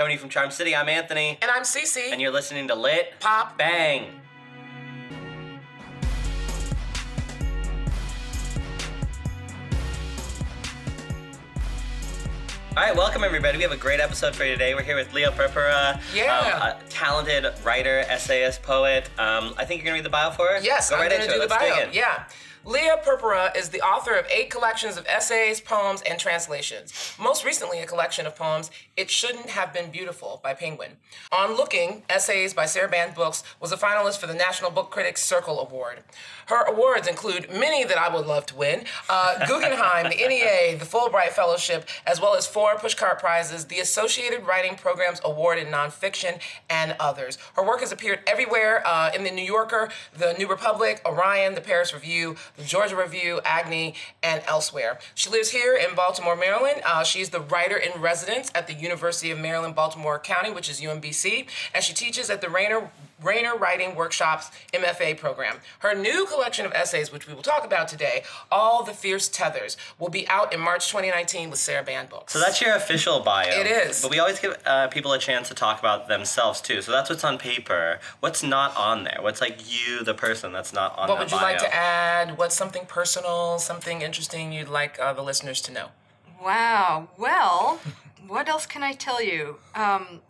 Tony from Charm City. I'm Anthony. And I'm Cece. And you're listening to Lit Pop Bang. All right, welcome everybody. We have a great episode for you today. We're here with Lia Purpura, Yeah. um, a talented writer, essayist, poet. Um, I think you're gonna read the bio for us. Yes, go I'm right to into do it. the Let's bio. dig in. Yeah. Lia Purpura is the author of eight collections of essays, poems, and translations. Most recently, a collection of poems, It Shouldn't Have Been Beautiful by Penguin. On Looking, Essays by Sarabande Books was a finalist for the National Book Critics Circle Award. Her awards include many that I would love to win uh, Guggenheim, the NEA, the Fulbright Fellowship, as well as four Pushcart Prizes, the Associated Writing Programs Award in Nonfiction, and others. Her work has appeared everywhere uh, in the New Yorker, the New Republic, Orion, the Paris Review, Georgia Review, Agni, and elsewhere. She lives here in Baltimore, Maryland. Uh, she's the writer in residence at the University of Maryland, Baltimore County, which is UMBC, and she teaches at the Rainier Rainier Writing Workshops MFA program. Her new collection of essays, which we will talk about today, All the Fierce Tethers, will be out in March 2019 with Sarabande Books. So that's your official bio. It is. But we always give uh, people a chance to talk about themselves too. So that's what's on paper. What's not on there? What's like you, the person, that's not on what the would you bio? like to add? What's something personal, something interesting you'd like uh, the listeners to know? Wow. Well, what else can I tell you? Um,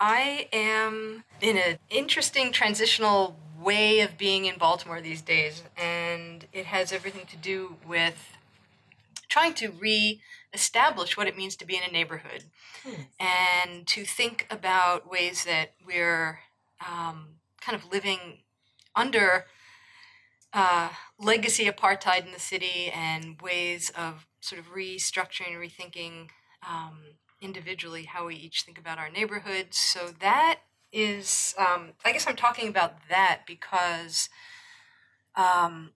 I am in an interesting transitional way of being in Baltimore these days, and it has everything to do with trying to re-establish what it means to be in a neighborhood, and to think about ways that we're um, kind of living under uh, legacy apartheid in the city and ways of sort of restructuring and rethinking um, individually how we each think about our neighborhoods. So that is, um, I guess I'm talking about that because um,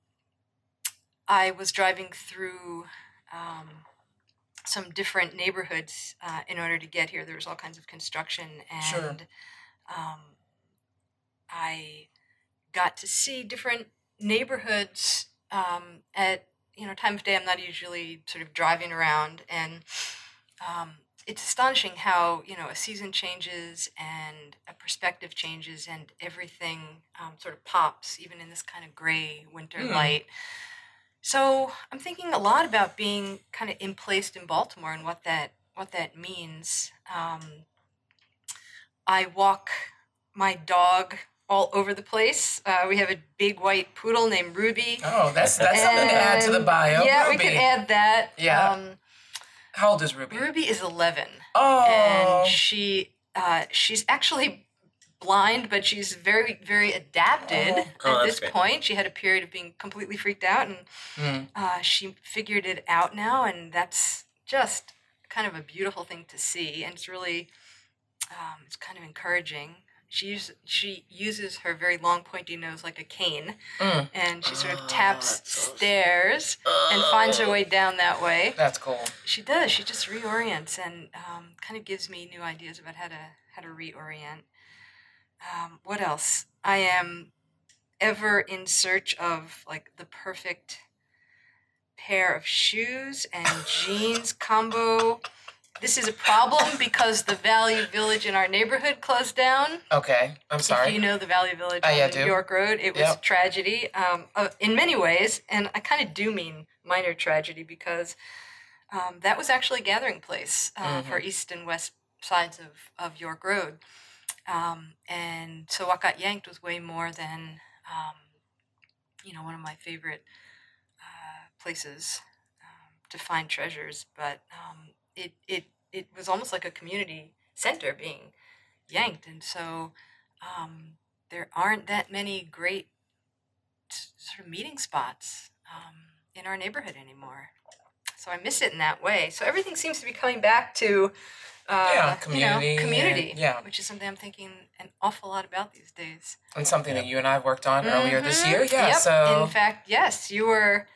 I was driving through um, some different neighborhoods uh, in order to get here. There was all kinds of construction and Sure. um, I got to see different neighborhoods um, at you know time of day. I'm not usually sort of driving around, and um, it's astonishing how you know a season changes and a perspective changes, and everything um, sort of pops, even in this kind of gray winter Hmm. light. So I'm thinking a lot about being kind of in emplaced in Baltimore and what that what that means. Um, I walk my dog all over the place. Uh, we have a big white poodle named Ruby. Oh, that's that's something to add to the bio. Yeah, Ruby. we could add that. Yeah. Um, How old is Ruby? Ruby is 11, Oh. and she uh, she's actually blind, but she's very very adapted Oh. at Oh, that's this great. point. She had a period of being completely freaked out, and Hmm. uh, she figured it out now, and that's just kind of a beautiful thing to see, and it's really um, it's kind of encouraging. She use, she uses her very long pointy nose like a cane, Mm. and she sort of taps that's so stairs and finds her way down that way. That's cool. She does. She just reorients and um, kind of gives me new ideas about how to how to reorient. Um, what else? I am ever in search of like the perfect pair of shoes and jeans combo. This is a problem because the Value Village in our neighborhood closed down. Okay, I'm sorry. If you know the Value Village Oh, on yeah, do. York Road, it was Yep. tragedy um, uh, in many ways, and I kind of do mean minor tragedy because um, that was actually a gathering place uh, Mm-hmm. for east and west sides of, of York Road. Um, and so what got yanked was way more than, um, you know, one of my favorite uh, places um, to find treasures. But um, it, it, it was almost like a community center being yanked. And so um, there aren't that many great sort of meeting spots um, in our neighborhood anymore. So I miss it in that way. So everything seems to be coming back to uh, Yeah, you know, community and- community, yeah. which is something I'm thinking an awful lot about these days. and something that you and I worked on earlier this Mhm. year. Yeah. Yep. So in fact, yes, you were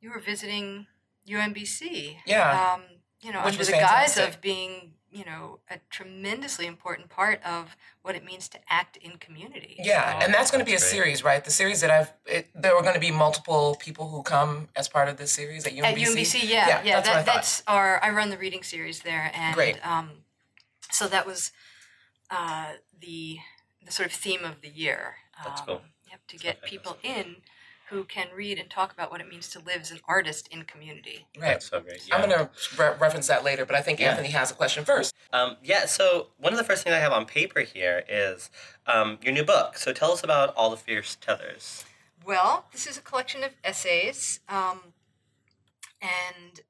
you were visiting UMBC. Yeah. Um, you know, Which under was the guise of being, you know, a tremendously important part of what it means to act in community. yeah, Oh, and that's going to be a great. series, right? The series that I've it, there were going to be multiple people who come as part of this series at UMBC. At UMBC, yeah, Yeah, yeah, that's what I that, thought. that's our. I run the reading series there, and Great. um, so that was uh, the the sort of theme of the year. That's um, cool. Yep, to get people in who can read and talk about what it means to live as an artist in community. Right. That's so great. Yeah. I'm going to re- reference that later, but I think Yeah. Anthony has a question first. Um, yeah, so one of the first things I have on paper here is um, your new book. So tell us about All the Fierce Tethers. Well, this is a collection of essays, um, and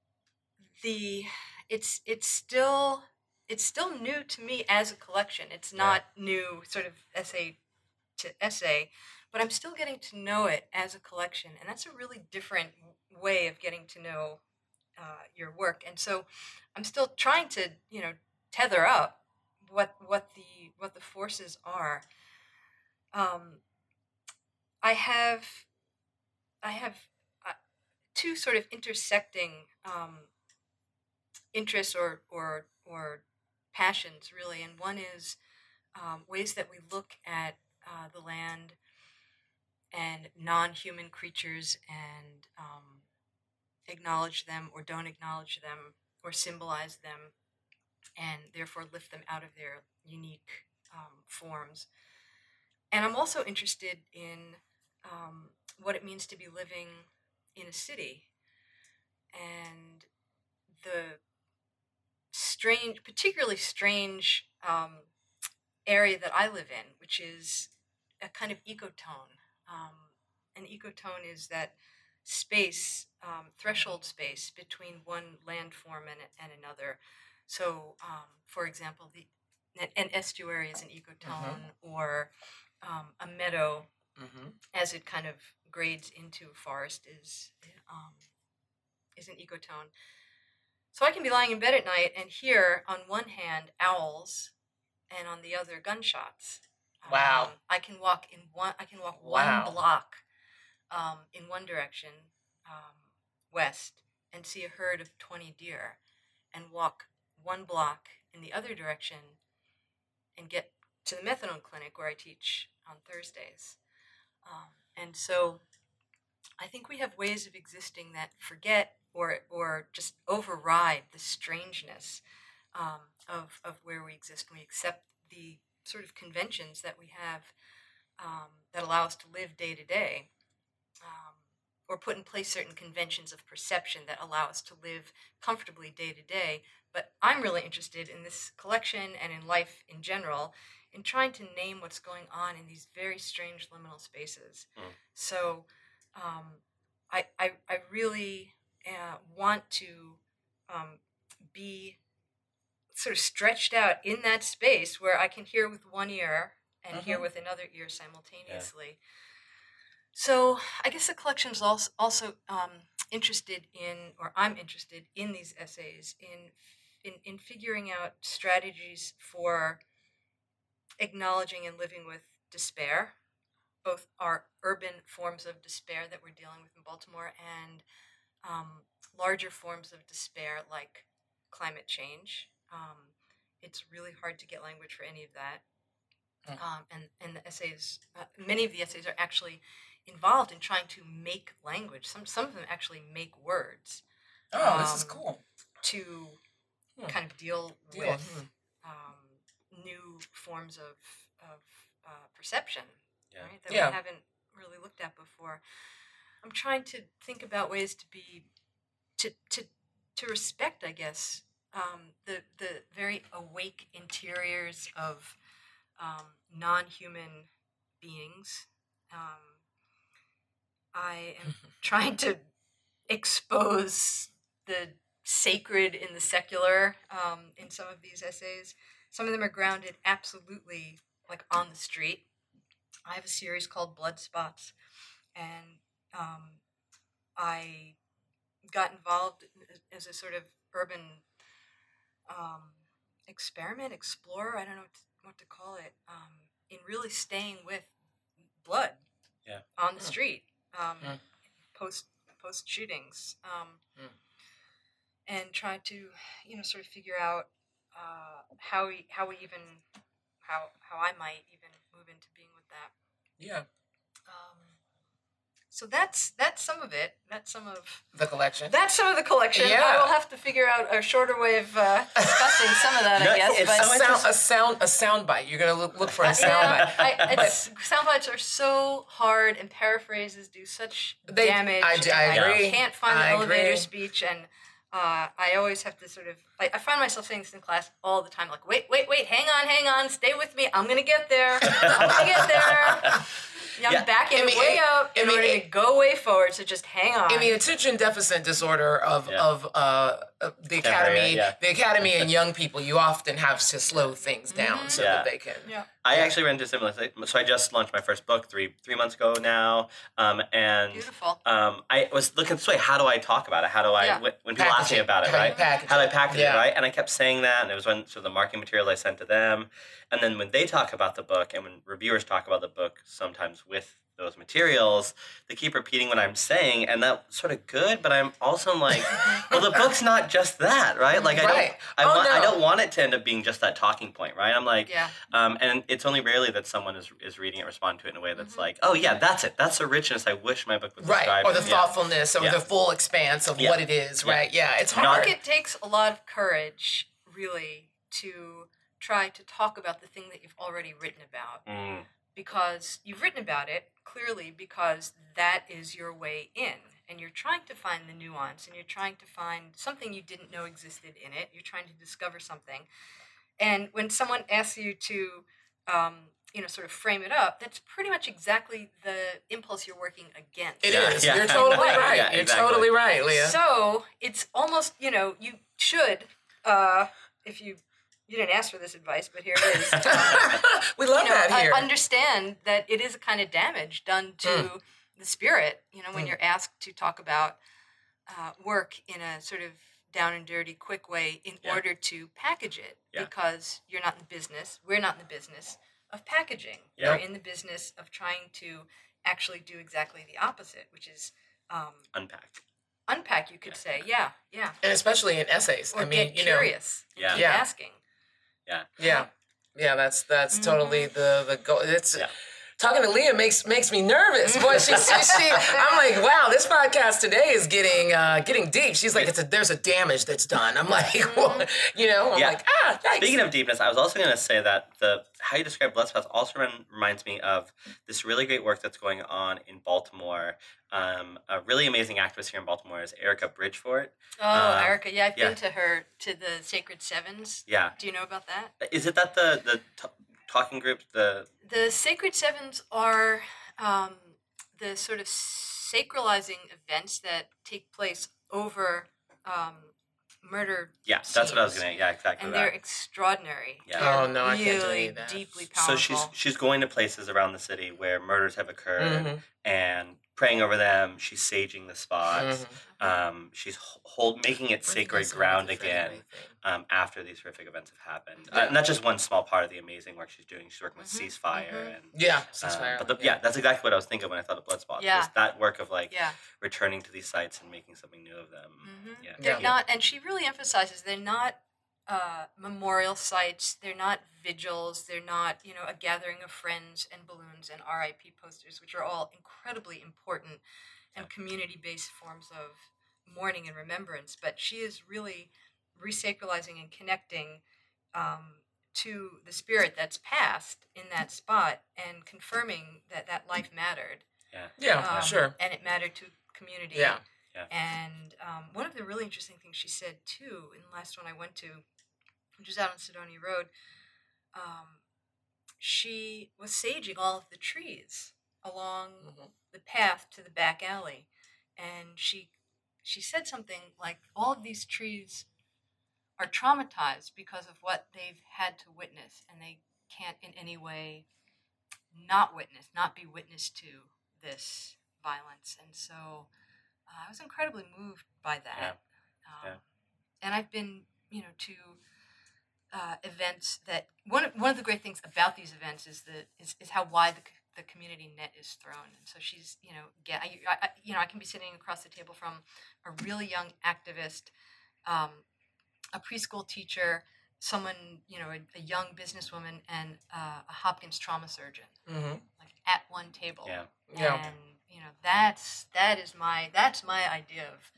the it's it's still it's still new to me as a collection. It's not new, sort of essay to essay, but I'm still getting to know it as a collection, and that's a really different way of getting to know uh, your work. And so, I'm still trying to you know tether up what what the what the forces are. Um, I have I have uh, two sort of intersecting um, interests or or or passions really, and one is um, ways that we look at uh, the land and non-human creatures and um, acknowledge them or don't acknowledge them or symbolize them, and therefore lift them out of their unique um, forms. And I'm also interested in um, what it means to be living in a city and the strange, particularly strange um, area that I live in, which is a kind of ecotone. Um, an ecotone is that space, um, threshold space between one landform and, and another. So, um, for example, the an- an estuary is an ecotone, or um, a meadow Mm-hmm. as it kind of grades into a forest is um, is an ecotone. So I can be lying in bed at night and hear on one hand owls, and on the other gunshots. Wow. Um, I can walk in one. I can walk Wow. one block um, in one direction um, west and see a herd of twenty deer, and walk one block in the other direction and get to the methadone clinic where I teach on Thursdays. Um, and so I think we have ways of existing that forget or, or just override the strangeness um, of, of where we exist. and We accept the sort of conventions that we have um, that allow us to live day to day, um, or put in place certain conventions of perception that allow us to live comfortably day to day. But I'm really interested in this collection and in life in general in trying to name what's going on in these very strange liminal spaces. Mm. So um, I, I, I really uh, want to um, be sort of stretched out in that space where I can hear with one ear and hear Mhm. with another ear simultaneously. So I guess the collection is also, also um, interested in, or I'm interested in these essays in, in in figuring out strategies for acknowledging and living with despair, both our urban forms of despair that we're dealing with in Baltimore and um, larger forms of despair like climate change. Um, it's really hard to get language for any of that. Mm. Um, and, and the essays, uh, many of the essays are actually involved in trying to make language. Some, some of them actually make words Oh, this is Um, cool. to Hmm. kind of deal, Deal, with hmm. um, new forms of, of uh, perception Yeah. right, that Yeah. we haven't really looked at before. I'm trying to think about ways to be to to to respect, I guess, um, the the very awake interiors of um, non-human beings. Um, I am trying to expose the sacred in the secular um, in some of these essays. Some of them are grounded absolutely like on the street. I have a series called Blood Spots, and um, I got involved as a sort of urban um, experiment, explorer. I don't know what to, what to call it. Um, in really staying with blood Yeah. on the Mm. street um, Mm. post post shootings, um, Mm. and trying to you know sort of figure out uh, how we how we even how how I might even move into being with that. Yeah. So that's that's some of it. That's some of The collection. that's some of the collection. Yeah. I will have to figure out a shorter way of uh, discussing some of that, I guess. it's but a sound, a sound, a sound bite. You're gonna look, look for a sound yeah, bite. I, it's, sound bites are so hard, and paraphrases do such They- damage. I d- I and agree. I can't find the I elevator agree. speech, and uh, I always have to sort of. Like, I find myself saying this in class all the time. Like, wait, wait, wait, hang on, hang on, stay with me. I'm gonna get there. I'm gonna get there. Yeah, I'm Yeah. backing I mean, way it- up in I mean, order it- to go way forward. So just hang on. in the attention deficit disorder of Yeah. of uh, uh, the academy, yeah. the academy and young people, you often have to slow things down so Yeah. that they can. Yeah. I actually ran into similar thing. So I just launched my first book three three months ago now, um, and Beautiful. um, I was looking this way. How do I talk about it? How do I Yeah. when when people ask me about it, How right? package How do I package Yeah. it, right? And I kept saying that, and it was when so the marketing materials I sent to them, and then when they talk about the book, and when reviewers talk about the book, sometimes with those materials, they keep repeating what I'm saying, and that's sort of good. But I'm also like, well, the book's not just that, right? Like I Right. don't, I Oh, want, I don't want it to end up being just that talking point, right? I'm like, Yeah. um, and it's only rarely that someone is, is reading it, respond to it in a way Mm-hmm. that's like, oh yeah, that's it. That's the richness I wish my book would Right, describe. or the Yeah. thoughtfulness, or Yeah. the full expanse of Yeah. what it is, Yeah. right? Yeah, it's I hard. think it takes a lot of courage, really, to try to talk about the thing that you've already written about. Mm, Because you've written about it clearly because that is your way in. And you're trying to find the nuance and you're trying to find something you didn't know existed in it. You're trying to discover something. And when someone asks you to, um, you know, sort of frame it up, that's pretty much exactly the impulse you're working against. It Yeah, is. yeah. You're totally Yeah, right. You're exactly. totally right, Lia. So it's almost, you know, you should, uh, if you you didn't ask for this advice, but here it is. we love you know, that uh, here. understand that it is a kind of damage done to Mm. the spirit. You know, when Mm. you're asked to talk about uh, work in a sort of down and dirty, quick way in Yeah. order to package it, Yeah. because you're not in the business. We're not in the business of packaging. Yeah. We're in the business of trying to actually do exactly the opposite, which is um, unpack. unpack. You could say, yeah, yeah, and especially in essays. or I mean, get you know, curious. Yeah. Yeah. asking. Yeah, yeah. Yeah, that's that's totally Mm-hmm. the the goal. It's Yeah. Talking to Lia makes makes me nervous. Boy, she, she, she I'm like, wow, this podcast today is getting uh, getting deep. She's like, it's a there's a damage that's done. I'm like, well, you know, I'm Yeah. like, ah, yikes. Speaking of deepness, I was also going to say that the how you describe blood spots also rem- reminds me of this really great work that's going on in Baltimore. Um, a really amazing activist here in Baltimore is Erricka Bridgeford. Oh, Um, Erica, yeah, I've yeah. been to her to the Sacred Sevens. Yeah, Do you know about that? is it that the the t- talking group the The Sacred Sevens are um, the sort of sacralizing events that take place over um, murder. yeah that's what I was gonna yeah exactly And that. they're extraordinary. Yeah. Oh, no, I can't tell really you that. deeply So she's she's going to places around the city where murders have occurred Mhm. and praying over them. She's saging the spots. Mhm. Um, she's hold making it sacred ground again um, after these horrific events have happened. Yeah. Uh, not just one small part of the amazing work she's doing. She's working with Mhm, ceasefire mhm. and. Yeah, um, ceasefire. but the, yeah. that's exactly what I was thinking of when I thought of blood spots. Yeah. Was that work of like yeah. returning to these sites and making something new of them. Mhm. Yeah. They're Yeah. not, and she really emphasizes they're not uh, memorial sites. They're not vigils. They're not, you know, a gathering of friends and balloons and RIP posters, which are all incredibly important and community-based forms of mourning and remembrance. But she is really resacralizing and connecting um, to the spirit that's passed in that spot and confirming that that life mattered yeah, um, sure. and it mattered to community. Yeah. And um, one of the really interesting things she said too, in the last one I went to, which was out on Sidonia Road, um, she was saging all of the trees along Mhm. the path to the back alley, and she she said something like, "All of these trees are traumatized because of what they've had to witness, and they can't in any way not witness, not be witness to this violence." And so uh, I was incredibly moved by that. Um, Yeah. And I've been, you know, to uh, events that one of, one of the great things about these events is the is, is how wide the, the community net is thrown. And so she's, you know, get I, I, you know, I can be sitting across the table from a really young activist, um, a preschool teacher, someone, you know, a, a young businesswoman, and uh, a Hopkins trauma surgeon, hmm like at one table Yeah. Yeah. and you know, that's that is my that's my idea of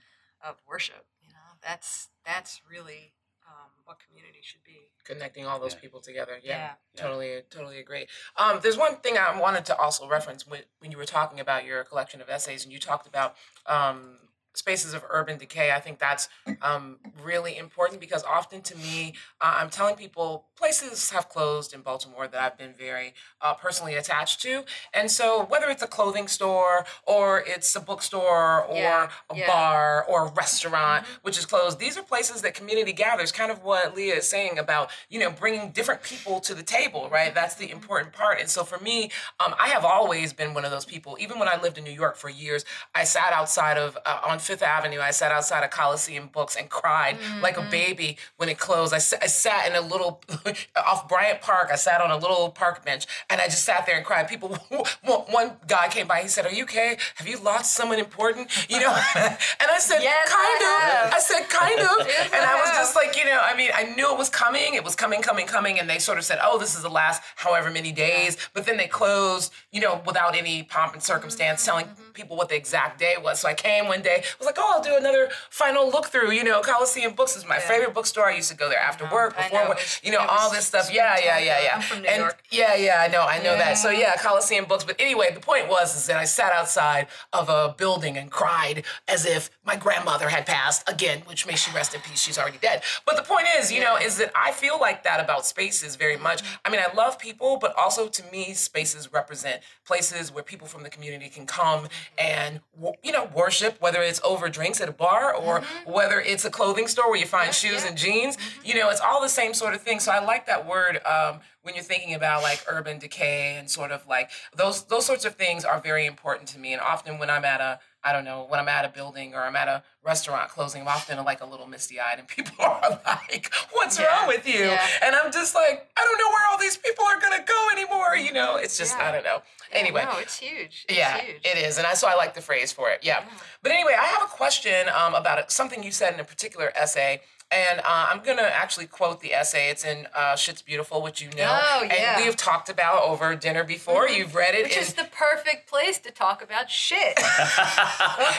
of worship. You know, that's that's really um, what community should be. connecting all those Yeah. people together. Yeah, Yeah. Yeah. totally, totally agree. Um, there's one thing I wanted to also reference when, when you were talking about your collection of essays, and you talked about um, spaces of urban decay. I think that's um, really important because often to me, uh, I'm telling people places have closed in Baltimore that I've been very uh, personally attached to, and so whether it's a clothing store or it's a bookstore or Yeah, a yeah. bar or a restaurant Mhm. which is closed. These are places that community gathers, kind of what Lia is saying about, you know, bringing different people to the table, right? That's the important part. And so for me, um, I have always been one of those people. Even when I lived in New York for years, I sat outside of, uh, on Fifth Avenue, I sat outside of Coliseum Books and cried like a baby when it closed. I, I sat in a little, off Bryant Park, I sat on a little park bench and I just sat there and cried. People, one guy came by, he said, Are you okay? Have you lost someone important? You know? and I said, Yes, I Kind of. have. I said, kind of. Yes, and I I was have. just like, you know, I mean, I knew it was coming. It was coming, coming, coming. And they sort of said, oh, this is the last however many days. But then they closed, you know, without any pomp and circumstance, telling Mm-hmm. people what the exact day was. So I came one day, was like, oh, I'll do another final look through. You know, Coliseum Books is my Yeah. favorite bookstore. I used to go there after uh-huh. know, work, before work, you know, all this stuff. Yeah, yeah, yeah, yeah. I'm from New and York. yeah, yeah, I know, I know that. So Yeah. yeah, Coliseum Books. But anyway, the point was is that I sat outside of a building and cried as if my grandmother had passed again, which may she rest in peace. She's already dead. But the point is, you know, is that I feel like that about spaces very mm-hmm. much. I mean, I love people, but also to me, spaces represent places where people from the community can come mm-hmm. and you know worship, whether it's over drinks at a bar or whether it's a clothing store where you find shoes yeah. and jeans. You know, it's all the same sort of thing. So I like that word um, when you're thinking about like urban decay and sort of like those those sorts of things are very important to me. And often when I'm at a I don't know, when I'm at a building or I'm at a restaurant closing, I'm often like a little misty eyed and people are like, What's Yeah, wrong with you? yeah. And I'm just like, I don't know where all these people are gonna go anymore. You know, it's just, I don't know. Anyway. no, it's huge. It's Yeah, huge. it is, and I so I like the phrase for it. Yeah, but anyway, I have a question um, about something you said in a particular essay, and uh, I'm gonna actually quote the essay. It's in uh, "Shit's Beautiful," which you know, Oh, yeah. and we have talked about over dinner before. You've read it, Which in- is the perfect place to talk about shit.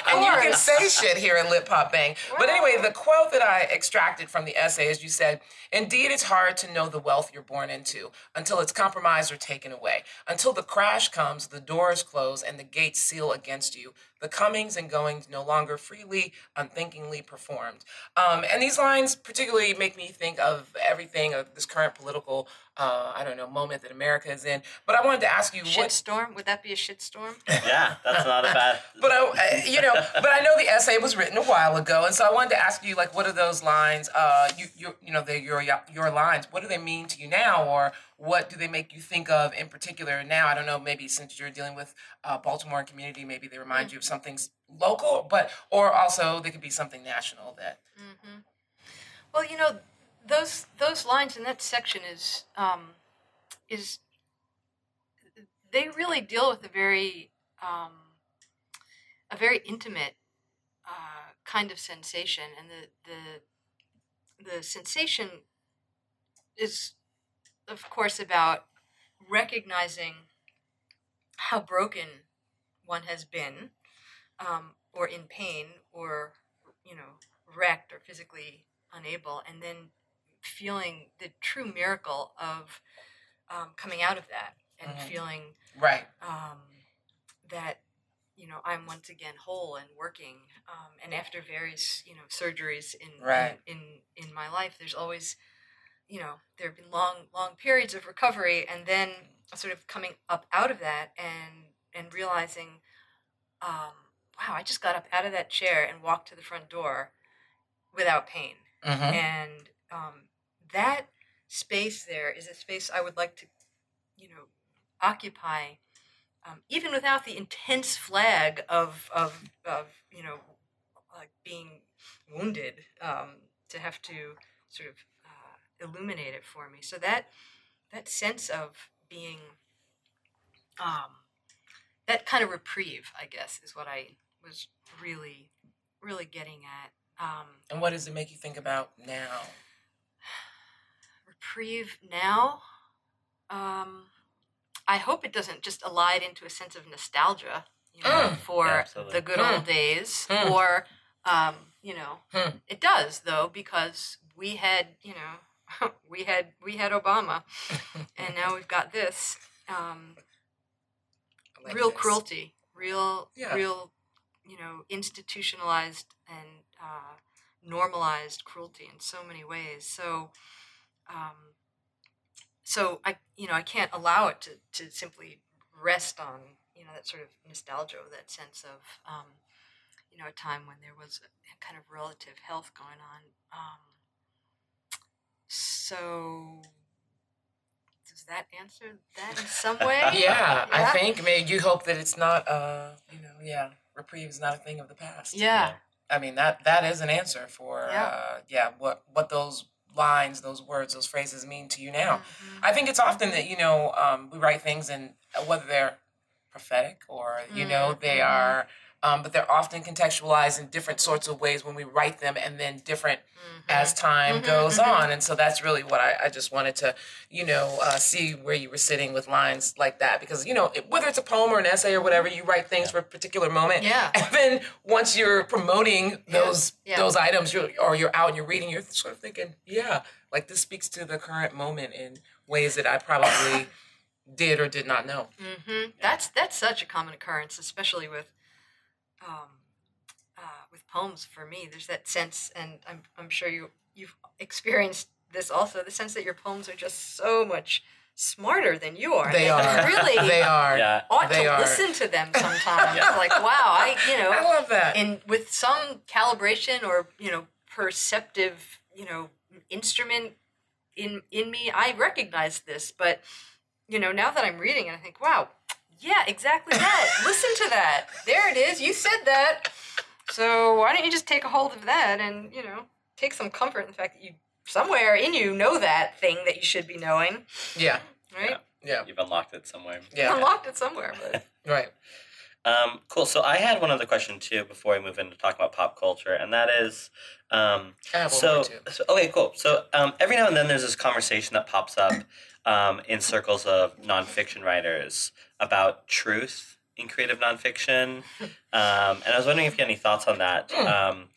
and you can say shit here in Lit Pop Bang. But anyway, the quote that I extracted from the essay is you said, Indeed, it's hard to know the wealth you're born into until it's compromised or taken away. Until the crash comes, the doors close, and the gates seal against you. The comings and goings no longer freely, unthinkingly performed. Um, and these lines particularly make me think of everything of this current political, uh, I don't know, moment that America is in. But I wanted to ask you, what Shitstorm? Would that be a shit storm? yeah, that's not a bad. but I, I- you know, but I know the essay was written a while ago, and so I wanted to ask you, like, what are those lines? Uh, you, you, you know, they're your your lines. What do they mean to you now, or what do they make you think of in particular now? I don't know. Maybe since you're dealing with uh, Baltimore and community, maybe they remind you of something local, but or also they could be something national that. Well, you know, those those lines in that section is um, is they really deal with a very um, a very intimate uh, kind of sensation, and the the the sensation is, of course, about recognizing how broken one has been, um, or in pain, or you know, wrecked or physically unable, and then feeling the true miracle of um, coming out of that and Mhm. feeling Right. um, that you know I'm once again whole and working. Um, and after various you know surgeries in, Right. in in in my life, there's always you know there have been long long periods of recovery, and then sort of coming up out of that and and realizing, um, wow, I just got up out of that chair and walked to the front door without pain Mm-hmm. and um, that space there is a space I would like to, you know, occupy, um, even without the intense flag of of of you know, like being wounded, um, to have to sort of uh, illuminate it for me. So that that sense of being, um, that kind of reprieve, I guess, is what I was really, really getting at. Um, And what does it make you think about now? Reprieve now. Um, I hope it doesn't just elide into a sense of nostalgia. you know, Mm. for absolutely. the good Mm. old days, Mm. or um, you know, Hmm. it does though because we had you know we had we had Obama, and now we've got this. Um, like real this. cruelty, real, Yeah. real, you know, institutionalized and uh, normalized cruelty in so many ways. So, um, so I, you know, I can't allow it to, to simply rest on, you know, that sort of nostalgia or that sense of, um, you know, a time when there was a, kind of relative health going on. Um, so, does that answer that in some way? Yeah, I think maybe you hope that it's not uh you know yeah reprieve is not a thing of the past. Yeah. I mean that that is an answer for Yeah. uh yeah what what those lines those words those phrases mean to you now. Mhm. I think it's often that you know um, we write things and whether they're prophetic or you know they Mhm. are, um, but they're often contextualized in different sorts of ways when we write them, and then different Mhm. as time Mhm, goes mhm. on. And so that's really what I, I just wanted to, you know, uh, see where you were sitting with lines like that because you know whether it's a poem or an essay or whatever, you write things for a particular moment. Yeah. And then once you're promoting those Yeah. those items, you're, or you're out and you're reading, you're sort of thinking, yeah, like this speaks to the current moment in ways that I probably did or did not know. hmm That's that's such a common occurrence, especially with um, uh, with poems. For me, there's that sense, and I'm I'm sure you you've experienced this also. The sense that your poems are just so much smarter than you are. They that are. really They are. Yeah. ought they to are. listen to them sometimes. Like wow, I you know I love that. and with some calibration or you know perceptive you know instrument in in me i recognize this but you know now that i'm reading it i think wow yeah exactly that listen to that there it is you said that so why don't you just take a hold of that and you know take some comfort in the fact that you somewhere in you know that thing that you should be knowing yeah. right Yeah. You've unlocked it somewhere. Yeah. unlocked it somewhere but Right. Um, cool. So I had one other question too before we move into talking about pop culture, and that is, um, I have one so, so okay, cool. So um, every now and then there's this conversation that pops up um, in circles of nonfiction writers about truth in creative nonfiction, um, and I was wondering if you had any thoughts on that, Hmm. um,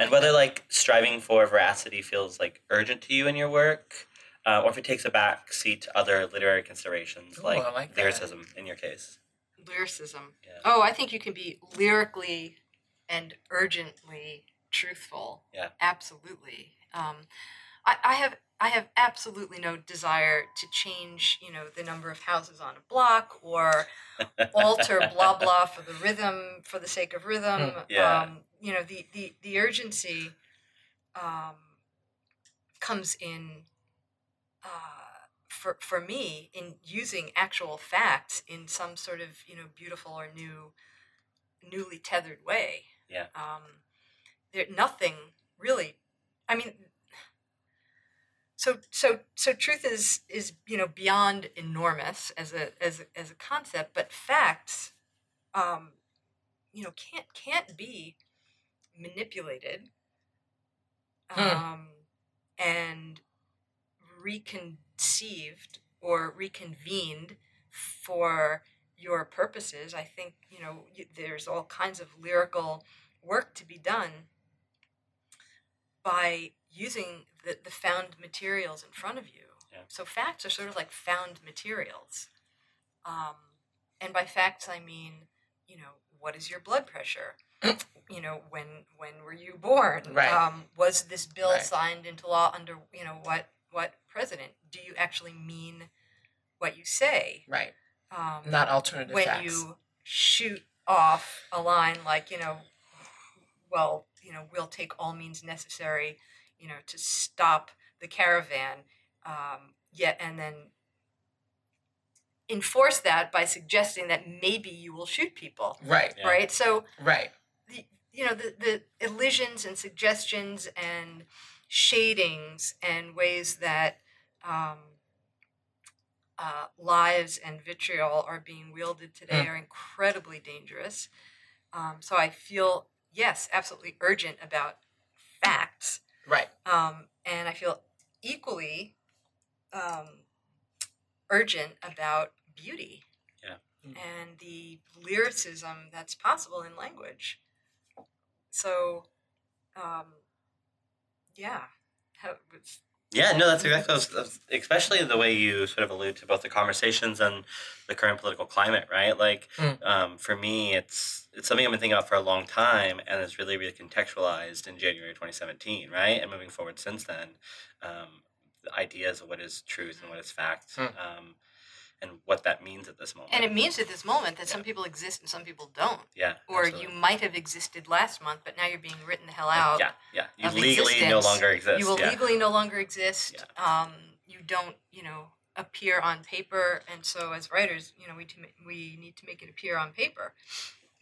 and whether like striving for veracity feels like urgent to you in your work. Uh, or if it takes a back seat to other literary considerations Ooh, like, I like that. lyricism in your case. lyricism Yeah. Oh, I think you can be lyrically and urgently truthful. Yeah. Absolutely. Um, I, I have I have absolutely no desire to change, you know, the number of houses on a block or alter blah blah for the rhythm for the sake of rhythm. Hmm. Yeah. Um, you know, the the the urgency um, comes in uh, for for me in using actual facts in some sort of you know beautiful or new newly tethered way. Yeah. Um, there nothing really. I mean. So so so truth is is you know beyond enormous as a as a, as a concept, but facts, um, you know can't can't be manipulated, Hmm. um, and reconceived or reconvened for your purposes. I think you know there's all kinds of lyrical work to be done by using the, the found materials in front of you. Yeah. So facts are sort of like found materials. Um, and by facts I mean, you know, what is your blood pressure? you know, when when were you born? Right. Um, was this bill Right. signed into law under you know what what president? Do you actually mean what you say? Right. Um, Not alternative when facts. you shoot off a line like you know well you know we'll take all means necessary you know to stop the caravan um, yet and then enforce that by suggesting that maybe you will shoot people Right. Yeah. right so Right. the you know the, the elisions and suggestions and shadings and ways that um, uh, lies and vitriol are being wielded today Mm. are incredibly dangerous. Um, so I feel yes, absolutely urgent about facts, Right. um, and I feel equally um, urgent about beauty. Yeah, and the lyricism that's possible in language. So, um, yeah, it's, Yeah, no, that's exactly. what was- Especially the way you sort of allude to both the conversations and the current political climate, right? Like, Mm. um, for me, it's it's something I've been thinking about for a long time, and it's really recontextualized in January 2017, right? And moving forward since then, um, the ideas of what is truth and what is fact, Mm. um, and what that means at this moment. and it means at this moment that some people exist and some people don't, yeah, or absolutely. you might have existed last month, but now you're being written the hell out. yeah, yeah, you of legally no longer exist. you will yeah. legally no longer exist. Um, you don't, you know, appear on paper, and so as writers, you know, we to, we need to make it appear on paper,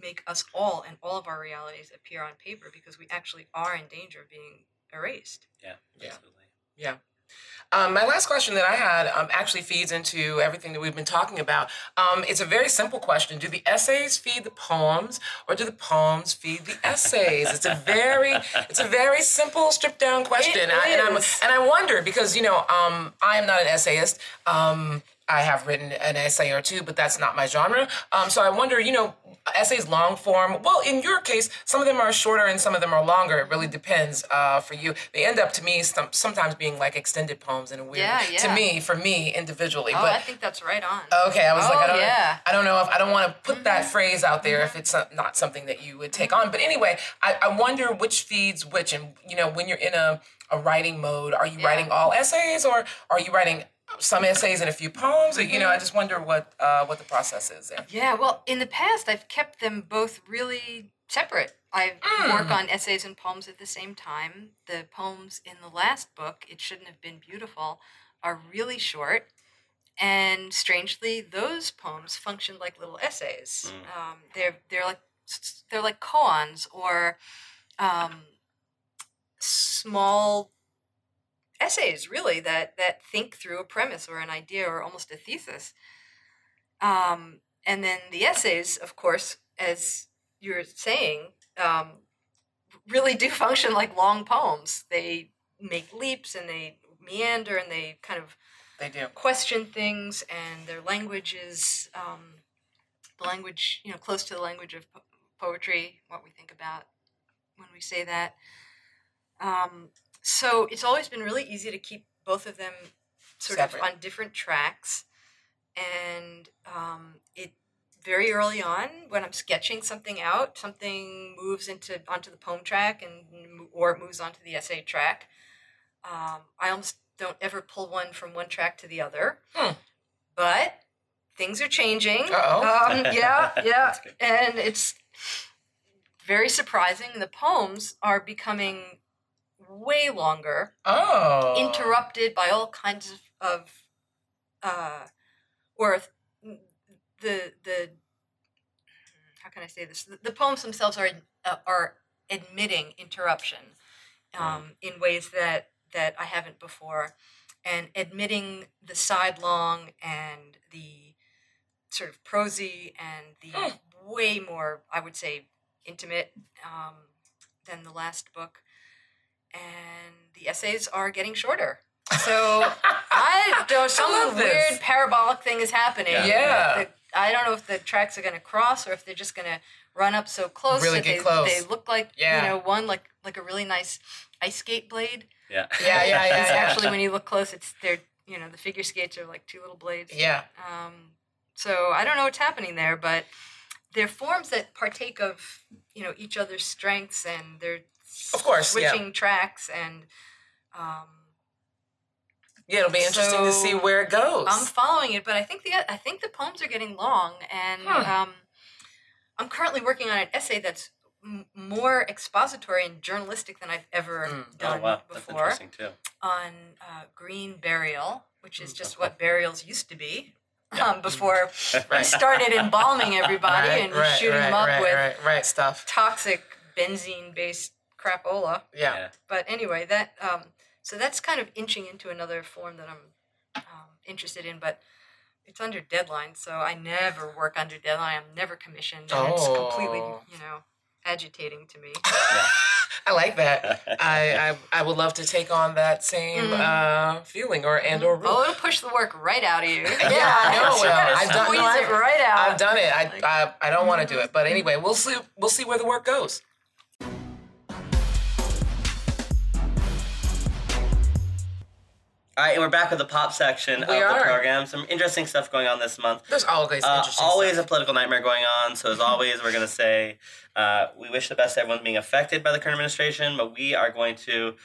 make us all and all of our realities appear on paper because we actually are in danger of being erased. yeah, Yeah. absolutely. Yeah. Um, my last question that I had um, actually feeds into everything that we've been talking about. Um, it's a very simple question: Do the essays feed the poems, or do the poems feed the essays? It's a very, it's a very simple, stripped down question, I, and, I'm, and I wonder because you know um, I am not an essayist. I have written an essay or two, but that's not my genre. Um, so I wonder, you know, essays long form. Well, in your case, some of them are shorter and some of them are longer. It really depends uh, for you. They end up to me some, sometimes being like extended poems in a weird Yeah, yeah. to me for me individually. Oh, but I think that's right on. Okay, I was like, Oh, I don't, yeah. I don't know if I don't want to put that phrase out there if it's not- not something that you would take on. But anyway, I, I wonder which feeds which, and you know, when you're in a, a writing mode, are you Yeah. writing all essays or are you writing some essays and a few poems? Or, you know, I just wonder what uh, what the process is there. Yeah, well, in the past, I've kept them both really separate. I work on essays and poems at the same time. The poems in the last book, It Shouldn't Have Been Beautiful, are really short. And strangely, those poems function like little essays. Um, they're they're like they're like koans or um, small essays, really that that think through a premise or an idea or almost a thesis. Um, and then the essays, of course, as you're saying, um, really do function like long poems. They make leaps and they meander and they kind of They do. question things, and their language is um, the language, you know, close to the language of po- poetry, what we think about when we say that. Um, so it's always been really easy to keep both of them sort Separate. of on different tracks. And um, it very early on, when I'm sketching something out, something moves into onto the poem track, and or it moves onto the essay track. Um, I almost don't ever pull one from one track to the other. Hmm. But things are changing. Uh-oh. Um, yeah, yeah. And it's very surprising. The poems are becoming way longer, Oh. interrupted by all kinds of, of uh, or the the how can I say this? The, the poems themselves are uh, are admitting interruption um, in ways that that I haven't before, and admitting the sidelong and the sort of prosy and the Hmm. way more I would say intimate um, than the last book, and the essays are getting shorter. So I don't. Some love this. weird parabolic thing is happening. Yeah. Yeah. The- I don't know if the tracks are going to cross or if they're just going to run up so close Really that get they, close. they look like Yeah. you know one like like a really nice ice skate blade. Yeah. Yeah, yeah, yeah, yeah. actually when you look close, it's they're you know the figure skates are like two little blades. Yeah. Um, so I don't know what's happening there, but they're forms that partake of you know each other's strengths and they're Of course, yeah. switching tracks and um, Yeah, it'll be interesting to see where it goes. I'm following it, but I think the I think the poems are getting long, and Hmm. um, I'm currently working on an essay that's m- more expository and journalistic than I've ever Mm. Oh done wow, that's before interesting too. on uh, green burial, which is Mm, just what burials used to be um, before we started embalming everybody right, and right, shoot right, them up right, with right, right stuff. Toxic benzene-based crapola. Yeah. Yeah. But anyway, that um, so that's kind of inching into another form that I'm um, interested in, but it's under deadline, so I never work under deadline. I'm never commissioned, and it's completely, Oh. you know, agitating to me. I like that. I, I I would love to take on that same Mm. uh, feeling or and or rule. Oh, it'll push the work right out of you. Yeah, I know. Well, I've done- no, it right out. I've done it. I I, I don't want to do it, but anyway, we'll see. We'll see where the work goes. All right, and we're back with the pop section We of are. the program. Some interesting stuff going on this month. There's always Uh, interesting. always stuff. a political nightmare going on. So as always, we're going to say uh, we wish the best to everyone being affected by the current administration, but we are going to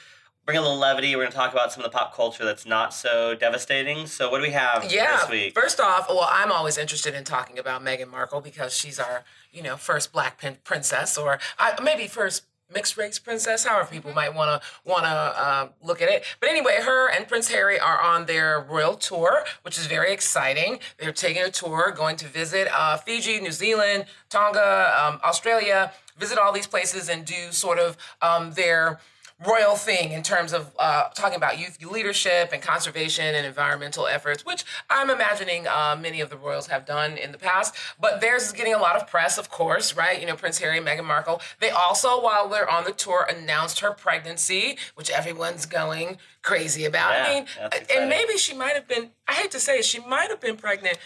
bring a little levity. We're going to talk about some of the pop culture that's not so devastating. So what do we have Yeah. this week? First off, well, I'm always interested in talking about Meghan Markle because she's our, you know, first black pin- princess, or uh, maybe first mixed race princess, however people might want to want to uh, look at it. But anyway, her and Prince Harry are on their royal tour, which is very exciting. They're taking a tour, going to visit uh, Fiji, New Zealand, Tonga, um, Australia, visit all these places and do sort of um, their royal thing in terms of uh, talking about youth leadership and conservation and environmental efforts, which I'm imagining uh, many of the royals have done in the past. But theirs is getting a lot of press, of course, right? You know, Prince Harry, and Meghan Markle. They also, while they're on the tour, announced her pregnancy, which everyone's going crazy about. Yeah, I mean, and maybe she might have been. I hate to say it, she might have been pregnant.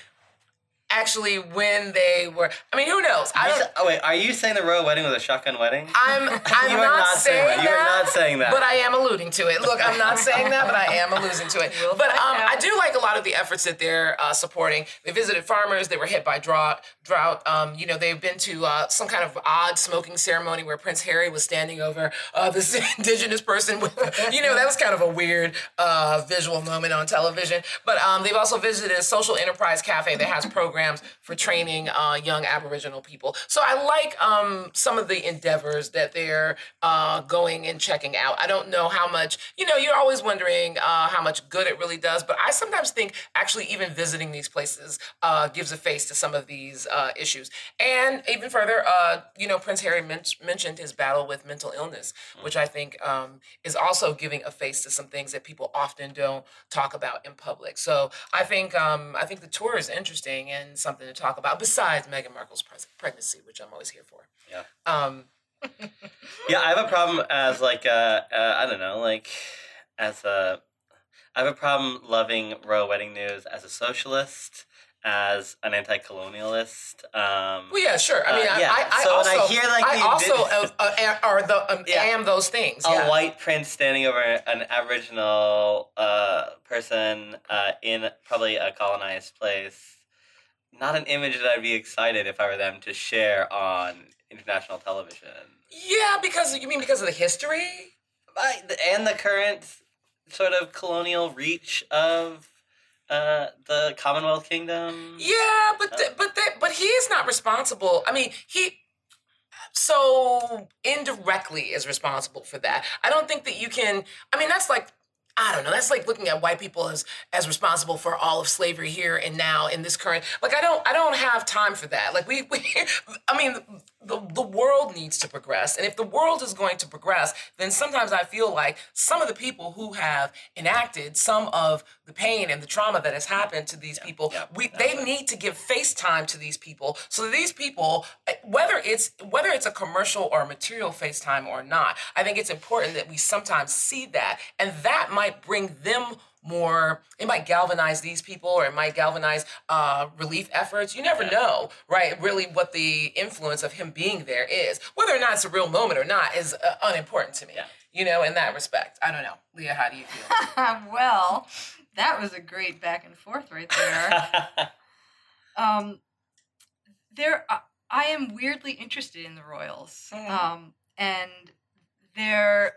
Actually, when they were, I mean, who knows? I You don't. oh wait, are you saying the royal wedding was a shotgun wedding? I'm, I'm You are not, not saying saying that. You are not saying that. But I am alluding to it. Look, I'm not saying that, but I am alluding to it. We'll but um. I do like a lot of the efforts that they're uh, supporting. They visited farmers. They were hit by drought. Drought. Um, you know, they've been to uh, some kind of odd smoking ceremony where Prince Harry was standing over uh, this indigenous person. With, you know, that was kind of a weird uh, visual moment on television. But um, they've also visited a social enterprise cafe that has programs for training uh, young Aboriginal people. So I like um, some of the endeavors that they're uh, going and checking out. I don't know how much, you know, you're always wondering uh, how much good it really does, but I sometimes think actually even visiting these places uh, gives a face to some of these uh, issues. And even further, uh, you know, Prince Harry men- mentioned his battle with mental illness, which I think um, is also giving a face to some things that people often don't talk about in public. So I think um, I think the tour is interesting and something to talk about. Besides Meghan Markle's pres- pregnancy, which I'm always here for. Yeah. Um, Yeah, I have a problem as like uh, uh I don't know, like as a I have a problem loving royal wedding news as a socialist, as an anti-colonialist. Um, well, yeah, sure. I Uh, mean, I, yeah. I, I So when also, I hear, like, I the also uh, uh, are the um, Yeah. am those things. a yeah. white prince standing over an Aboriginal uh, person uh, in probably a colonized place. Not an image that I'd be excited if I were them to share on international television. Yeah, because you mean because of the history? I- and the current sort of colonial reach of uh, the Commonwealth Kingdom. Yeah, but th- but that but he is not responsible. I mean, he so indirectly is responsible for that. I don't think that you can. I mean, that's like. I don't know. That's like looking at white people as as responsible for all of slavery here and now in this current. Like I don't I don't have time for that. Like we, we I mean the the world needs to progress. And if the world is going to progress, then sometimes I feel like some of the people who have enacted some of the pain and the trauma that has happened to these people, yeah, we they need to give face time to these people so these people eh, whether it's whether it's a commercial or a material FaceTime or not, I think it's important that we sometimes see that and that might bring them more it might galvanize these people or it might galvanize uh, relief efforts you never Yeah. know right really what the influence of him being there is whether or not it's a real moment or not is uh, unimportant to me Yeah. you know in that respect i don't know Lia how do you feel well, that was a great back and forth right there. um, there, uh, I am weirdly interested in the Royals, Mhm. um, and they're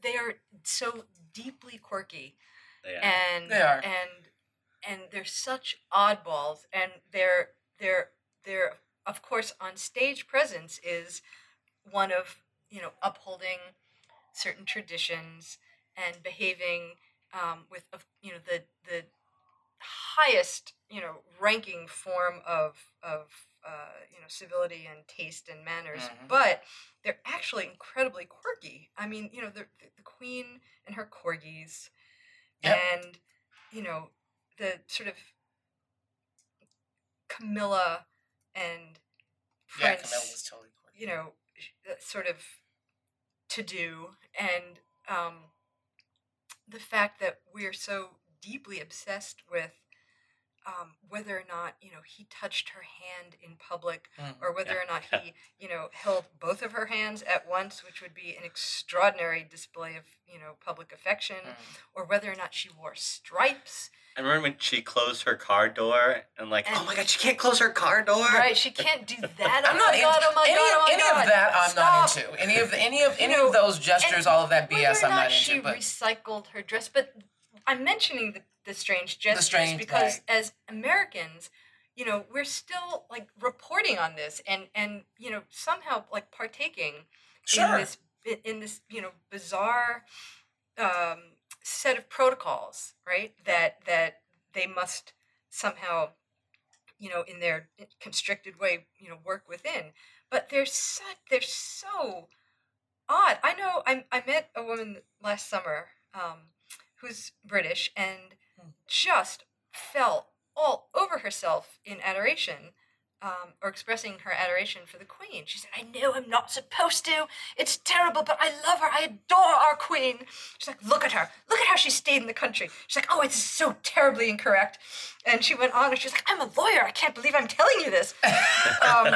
they are so deeply quirky, yeah. and They are. and and they're such oddballs, and their their their of course on stage presence is one of you know upholding certain traditions and behaving um, with of you know the the highest you know ranking form of of uh, you know civility and taste and manners, Mhm. but they're actually incredibly quirky. I mean, you know, the the queen and her corgis, Yep. and you know the sort of Camilla and Prince, yeah camilla was totally cool you know, sort of to do, and um, the fact that we're so deeply obsessed with um, whether or not you know he touched her hand in public, Mm. or whether Yeah, or not he you know held both of her hands at once, which would be an extraordinary display of you know public affection, Mm. or whether or not she wore stripes. I remember when she closed her car door and like, oh my god, she can't close her car door. Right? She can't do that. Oh I'm my not in- god! Oh any, god! Oh any god! of that. I'm Stop. not into any of any of any You of those gestures. All of that BS. I'm not not she. But recycled her dress, but I'm mentioning the, the strange gestures strange, because right. as Americans, you know, we're still like reporting on this and and you know somehow like partaking sure. in this in this you know bizarre um, set of protocols, right? That that they must somehow, you know, in their constricted way, you know, work within. But they're such they're so odd. I know I I met a woman last summer um, who's British and. Just fell all over herself in adoration um, or expressing her adoration for the queen. She said, I know I'm not supposed to. It's terrible, but I love her. I adore our queen. She's like, look at her. Look at how she stayed in the country. She's like, oh, it's so terribly incorrect. And she went on and she's like, I'm a lawyer. I can't believe I'm telling you this. Um,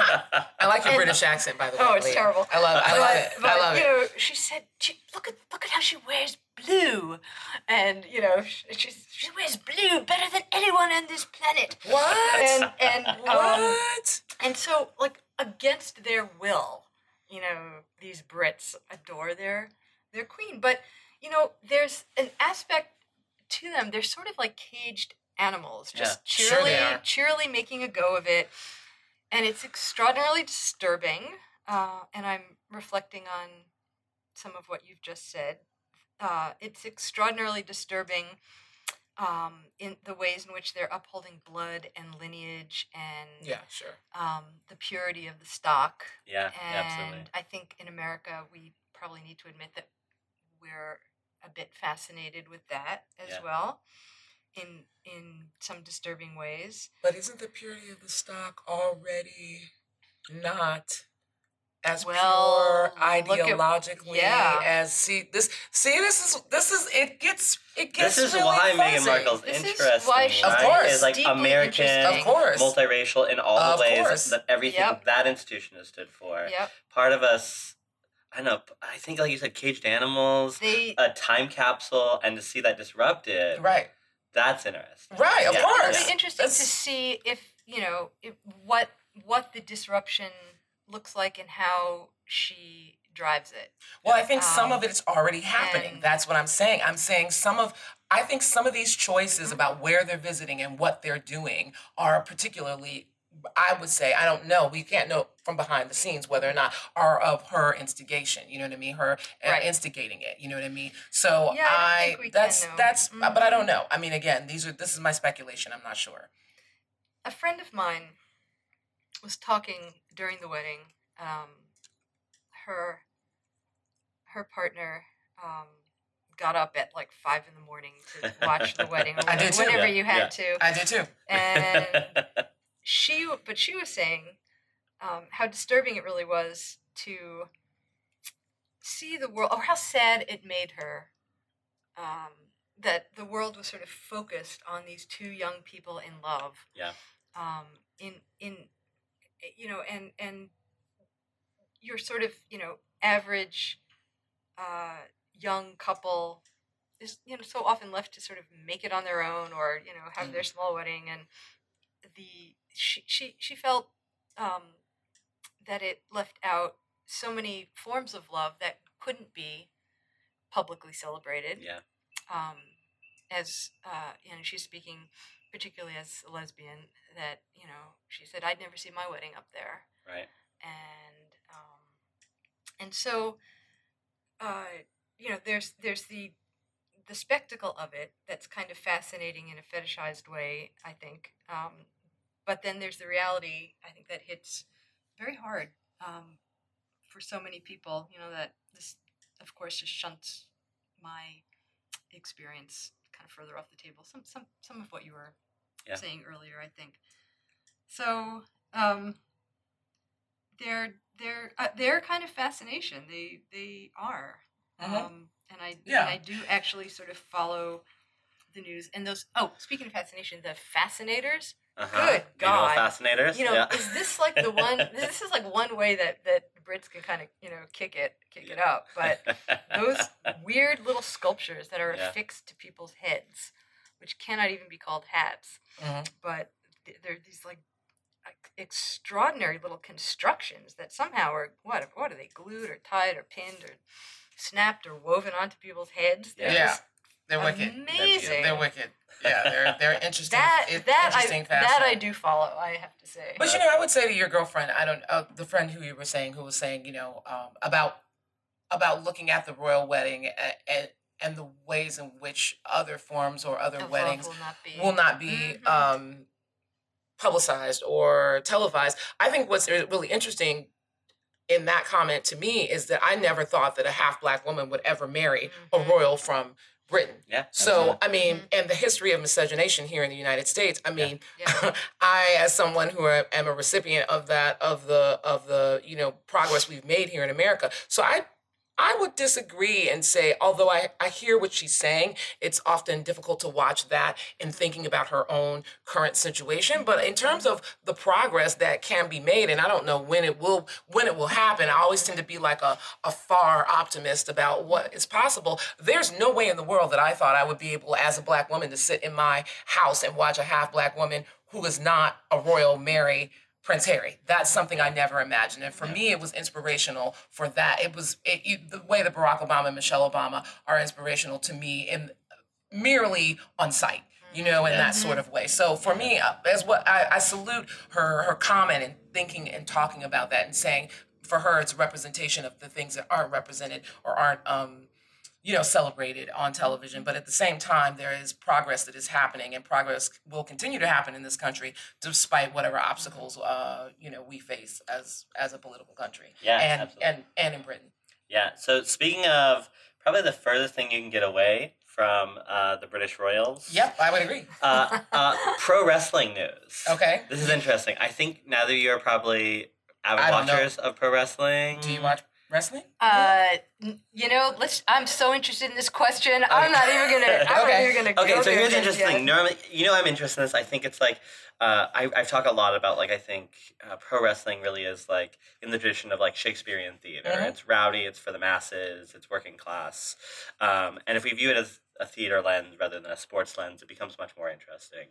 I like your and- British accent, by the way. Oh, it's Lia. terrible. I love it. I love but, it. But, I love you it. know, she said, she, "Look at look at how she wears blue," and you know, she, she wears blue better than anyone on this planet. What? And and um, what? and so like against their will, you know, these Brits adore their their queen, but you know, there's an aspect to them. They're sort of like caged animals, just Yeah, cheerily are. cheerily making a go of it, and it's extraordinarily disturbing. Uh, and I'm reflecting on some of what you've just said. Uh, it's extraordinarily disturbing um, in the ways in which they're upholding blood and lineage and Yeah, sure. um, the purity of the stock. Yeah, And absolutely. I think in America, we probably need to admit that we're a bit fascinated with that as Yeah. well, in in some disturbing ways. But isn't the purity of the stock already not as Well, pure look at- ideologically yeah. as see this see this is this is it gets it gets This is really why Meghan fuzzy. Markle's This is interesting, why she's Of course. is like deeply American. Of course. multiracial in all Of the ways course. that everything Yep. that institution has stood for. Yep. Part of us, I don't know. I think, like you said, caged animals, They a time capsule, and to see that disrupted, right that's interesting. right of Yeah. course it'll be interesting to see if you know if, what what the disruption looks like and how she drives it. Well, I think some Um, of it is already happening. and- That's what I'm saying. I'm saying some of I think some of these choices Mm-hmm. about where they're visiting and what they're doing are particularly I would say I don't know. We can't know from behind the scenes whether or not are of her instigation. You know what I mean? Her uh, Right. instigating it. You know what I mean? So Yeah, I I, think we can that's that's but I don't Mhm. know. I mean, again, these are this is my speculation. I'm not sure. a friend of mine was talking during the wedding. Um, her her partner um, got up at like five in the morning to watch the wedding, or I did too. whenever Yeah, you had yeah. to. I did too. And she, but she was saying um, how disturbing it really was to see the world, or how sad it made her um, that the world was sort of focused on these two young people in love. Yeah. Um, in in you know, and and your sort of you know average uh, young couple is you know so often left to sort of make it on their own or you know have their small wedding. And the she she she felt um, that it left out so many forms of love that couldn't be publicly celebrated. Yeah, um, as uh, you know she's speaking particularly as a lesbian that you know she said I'd never see my wedding up there right. and um, and so uh, you know there's there's the the spectacle of it that's kind of fascinating in a fetishized way I think um, but then there's the reality I think that hits very hard um, for so many people you know that this of course just shunts my experience kind of further off the table some some some of what you were Yeah. saying earlier I think so um, they're they're uh, they're kind of fascination. They they are, Mhm. um, and I Yeah. and I do actually sort of follow the news and those. Oh, speaking of fascination, the fascinators. Uh-huh. Good You know God. fascinators. You know, yeah. is this like the one? this is like one way that that Brits can kind of you know kick it kick it up, but those weird little sculptures that are Yeah. affixed to people's heads, which cannot even be called hats, Mhm. but th- they're these like extraordinary little constructions that somehow are what what are they glued or tied or pinned or snapped or woven onto people's heads? They're Yeah. just They're wicked. amazing. They're wicked. Yeah, they're they're interesting. that it- that I interesting that I do follow. I have to say. But you know, I would say to your girlfriend, I don't, uh, the friend who you were saying, who was saying, you know, um, about about looking at the royal wedding and, and and the ways in which other forms or other love weddings will not be. will not be Mhm. um, publicized or televised. I think what's really interesting in that comment to me is that I never thought that a half black woman would ever marry a Mhm. royal from Britain. yeah. So, I mean, Mhm. and the history of miscegenation here in the United States, I mean, Yeah. I, as someone who am a recipient of that, of the, of the, you know, progress we've made here in America. So I, I would disagree and say, although I, I hear what she's saying, it's often difficult to watch that in thinking about her own current situation. But in terms of the progress that can be made, and I don't know when it will when it will happen, I always tend to be like a, a far optimist about what is possible. There's no way in the world that I thought I would be able, as a black woman, to sit in my house and watch a half black woman who is not a royal marry Prince Harry. That's something I never imagined. And for me, it was inspirational for that. It was it, you, the way that Barack Obama and Michelle Obama are inspirational to me in merely on sight, you know, in that sort of way. So for me, uh, as what I, I salute her her comment and thinking and talking about that and saying for her it's a representation of the things that aren't represented or aren't um you know celebrated on television but at the same time there is progress that is happening and progress will continue to happen in this country despite whatever obstacles uh you know we face as as a political country Yeah, and absolutely. and and in britain Yeah. So speaking of probably the furthest thing you can get away from uh, the British Royals. yep i would agree Uh, uh, pro wrestling news. okay This is interesting. I think neither you are probably avid don't know. watchers of pro wrestling. do you watch wrestling Uh, you know, let's. I'm so interested in this question. I'm not even gonna. I'm Okay. not even gonna. Okay, go so here's the interesting yet. thing. Normally, you know, I'm interested in this. I think it's like uh, I I've talked a lot about like I think uh, pro wrestling really is like in the tradition of like Shakespearean theater. Mhm. It's rowdy. It's for the masses. It's working class. Um, and if we view it as a theater lens rather than a sports lens, it becomes much more interesting.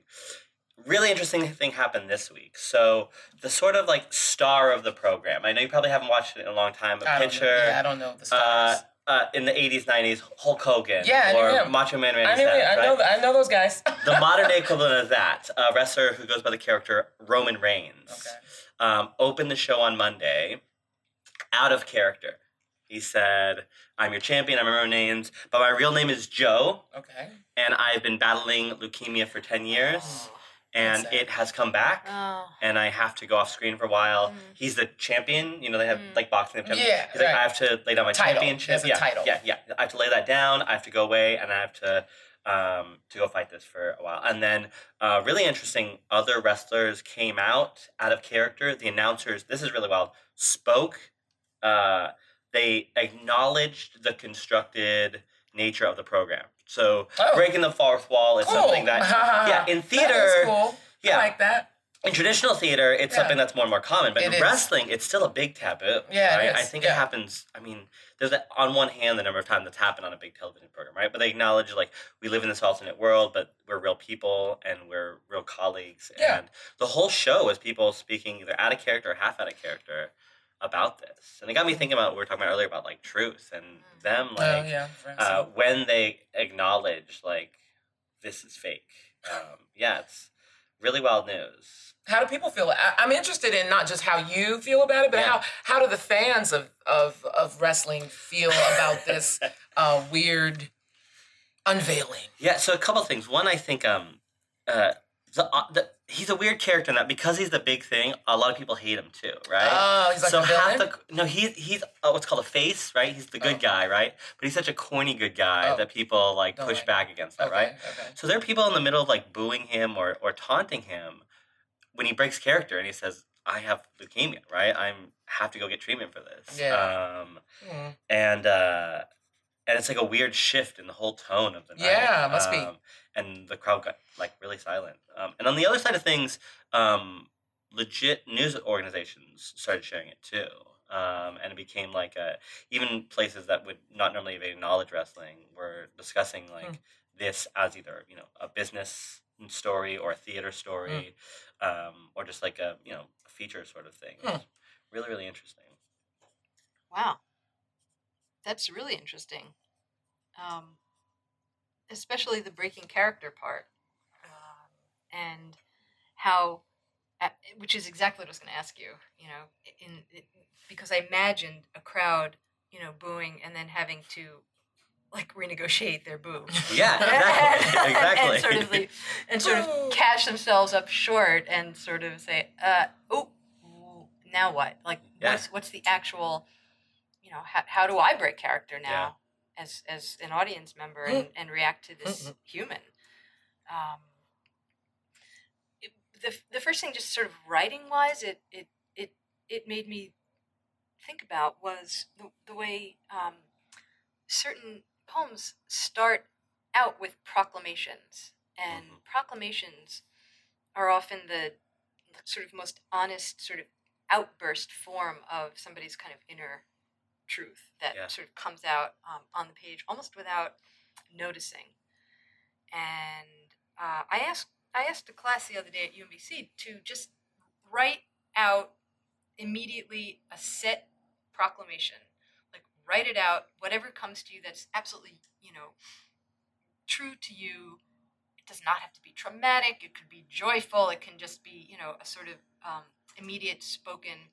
Really interesting thing happened this week. So the sort of like star of the program. I know you probably haven't watched it in a long time. A I pitcher. yeah i don't know the uh, stars uh, in the 80s, 90s, Hulk Hogan Yeah, or him. Macho Man Randy I, knew, Savage, I right? know I know those guys the modern day equivalent of that, a wrestler who goes by the character Roman Reigns, okay um, opened the show on Monday out of character. He said, I'm your champion, I'm Roman Reigns, but my real name is Joe, okay and I've been battling leukemia for 10 years, Oh. And it has come back. Oh. And I have to go off screen for a while. Mm. He's the champion. You know, they have Mm. like boxing. Champion. Yeah, He's like. I have to lay down my Title. championship. It's a yeah, title. Yeah, yeah. I have to lay that down. I have to go away, and I have to um, to go fight this for a while. And then, uh, really interesting, other wrestlers came out out of character. The announcers, this is really wild, spoke. Uh, they acknowledged the constructed nature of the program. So Oh. breaking the fourth wall is something that, yeah, in That is theater, cool. yeah. I like that. in traditional theater, it's Yeah. something that's more and more common, but It in is. wrestling, it's still a big taboo. Yeah, it right? I think it happens. I mean, there's on one hand the number of times that's happened on a big television program, right? But they acknowledge like we live in this alternate world, but we're real people and we're real colleagues. Yeah. And the whole show is people speaking either out of character or half out of character about this, and it got me thinking about what we were talking about earlier about like truth and them like oh yeah. uh, when they acknowledge like this is fake. Um, yeah, it's really wild news. how do people feel? I, I'm interested in not just how you feel about it, but Yeah. how how do the fans of of of wrestling feel about this uh, weird unveiling? Yeah, so a couple things. One, I think um, uh, the, uh, the he's a weird character in that because he's the big thing. A lot of people hate him too, right? Oh, he's like so a half villain. the no, he's he's uh, what's called a face, right? He's the good Oh. guy, right? But he's such a corny good guy Oh. that people like Don't push like back against that, okay, right? Okay. So there are people in the middle of like booing him or or taunting him when he breaks character and he says, I have leukemia, right? I'm have to go get treatment for this. Yeah. Um, Mm. and uh, and it's like a weird shift in the whole tone of the night. Yeah, it must be. And the crowd got like really silent. Um, and on the other side of things, um, legit news organizations started sharing it too. Um, and it became like a, even places that would not normally acknowledge wrestling were discussing like Hmm. this as either you know a business story or a theater story, um, or just like a you know a feature sort of thing. Hmm. It's really really interesting. Wow. That's really interesting. Um, especially the breaking character part. Um, and how, which is exactly what I was going to ask you, you know, in, in because I imagined a crowd, you know, booing and then having to like renegotiate their boo. Yeah, exactly. exactly. and sort of like, and sort of cash themselves up short and sort of say, uh, oh, now what? Like, Yeah. what's what's the actual, you know, how, how do I break character now as as an audience member and, and react to this human? Um, it, the the first thing, just sort of writing wise, it it it it made me think about was the the way um, certain poems start out with proclamations, and Mhm. proclamations are often the sort of most honest sort of outburst form of somebody's kind of inner truth that Yeah. sort of comes out um, on the page almost without noticing. And uh, I asked I asked a class the other day at UMBC to just write out immediately a set proclamation, like write it out, whatever comes to you that's absolutely you know true to you. It does not have to be traumatic. It could be joyful. It can just be you know a sort of um, immediate spoken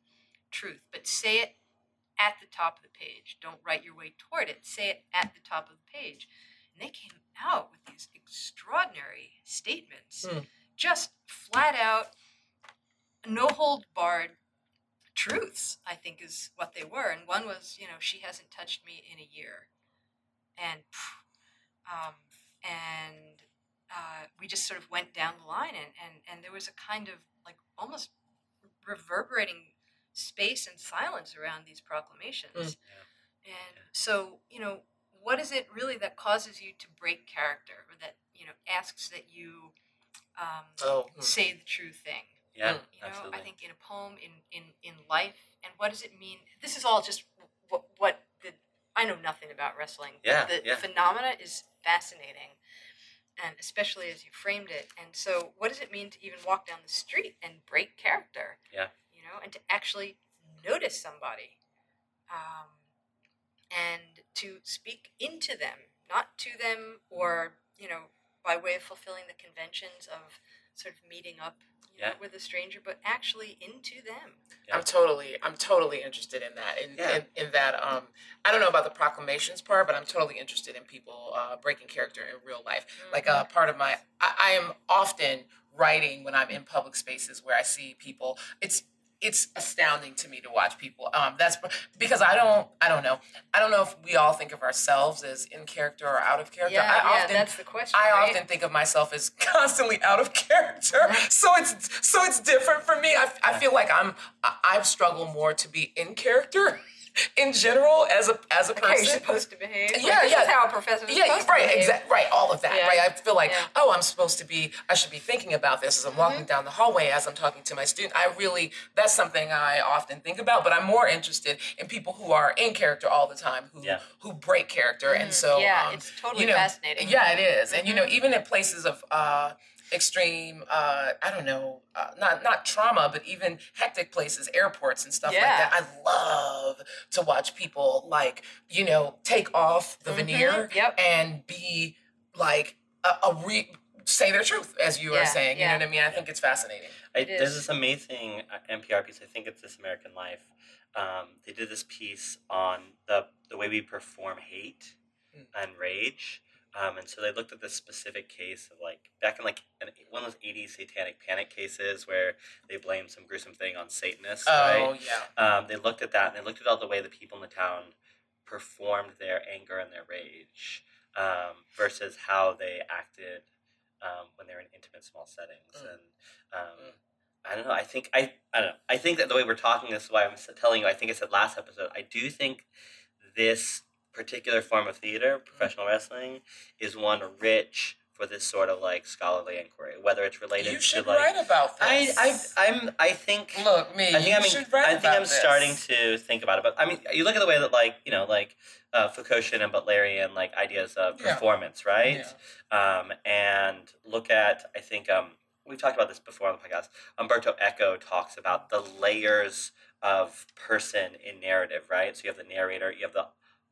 truth, but say it at the top of the page. Don't write your way toward it. Say it at the top of the page. And they came out with these extraordinary statements, Hmm. just flat out, no hold barred truths, I think is what they were. And one was, you know, she hasn't touched me in a year. And, um, and uh, we just sort of went down the line, and, and, and there was a kind of like almost reverberating space and silence around these proclamations. Mm. And so, you know, what is it really that causes you to break character or that, you know, asks that you um, Oh. mm. say the true thing? Yeah, Mm. You know, absolutely. I think in a poem, in, in, in life, and what does it mean? This is all just what, what the, I know nothing about wrestling. but Yeah, the yeah. phenomena is fascinating, and especially as you framed it. And so, what does it mean to even walk down the street and break character? Yeah. You know, and to actually notice somebody, um, and to speak into them, not to them, or you know, by way of fulfilling the conventions of sort of meeting up you know, with a stranger, but actually into them. I'm totally, I'm totally interested in that. In, Yeah. in, in that, um, I don't know about the proclamations part, but I'm totally interested in people uh, breaking character in real life. Like Mm-hmm. uh, part of my, I, I am often writing when I'm in public spaces where I see people. It's it's astounding to me to watch people. Um, that's because I don't, I don't know, I don't know if we all think of ourselves as in character or out of character. yeah, I yeah, often, that's the question. I right? often think of myself as constantly out of character, so it's so it's different for me. I, I feel like I'm I, I struggle more to be in character in general as a as a like how you're person. supposed to behave. Like, Yeah, this yeah. is how a professor is Yeah, supposed right, exactly, right, all of that, Yeah. right. I feel like, Yeah. Mm-hmm. oh, I'm supposed to be, I should be thinking about this as I'm walking down the hallway, as I'm talking to my student. I really, that's something I often think about, but I'm more interested in people who are in character all the time, who Yeah. who break character, and Mm, so yeah, um, it's totally you know, fascinating. Yeah, it is, and you know, Mhm. even in places of uh, extreme, uh, I don't know, uh, not not trauma, but even hectic places, airports and stuff like that. I love to watch people like you know take off the Mhm, veneer yep. and be like a, a re say their truth, as you Yeah, are saying. yeah. You know what I mean? I think it's fascinating. I, It there's this amazing uh, NPR piece. I think it's This American Life. Um, they did this piece on the the way we perform hate Mm. and rage. Um, and so they looked at this specific case of like back in like an, one of those 80s satanic panic cases where they blamed some gruesome thing on Satanists, Oh right? yeah. Um, they looked at that and they looked at all the way the people in the town performed their anger and their rage um, versus how they acted um, when they're in intimate small settings. Mm. And um, Mm. I don't know. I think I I don't know. I think that the way we're talking this is why I'm telling you. I think I said last episode. I do think this particular form of theater, professional wrestling, is one rich for this sort of like scholarly inquiry, whether it's related You to should like. write about I this. I I'm I think. Look, me. I think you I'm. should write I think I'm this. starting to think about it. But I mean, you look at the way that like you know like uh, Foucaultian and Butlerian like ideas of Yeah. performance, right? Yeah. Um, and look at I think um, we've talked about this before on the podcast. Umberto Eco talks about the layers of person in narrative, right? So you have the narrator, you have the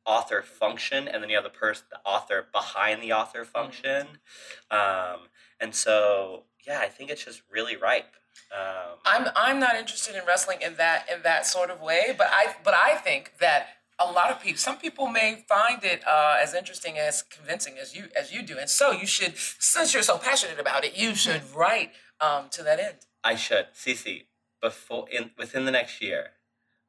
author function, and then you have the person, the author behind the author function. Um, and so yeah, I think it's just really ripe. Um, I'm I'm not interested in wrestling in that in that sort of way, but I but I think that a lot of people, some people may find it uh, as interesting as convincing as you as you do, and so you should, since you're so passionate about it, you should write um, to that end. I should. Cece, before in within the next year,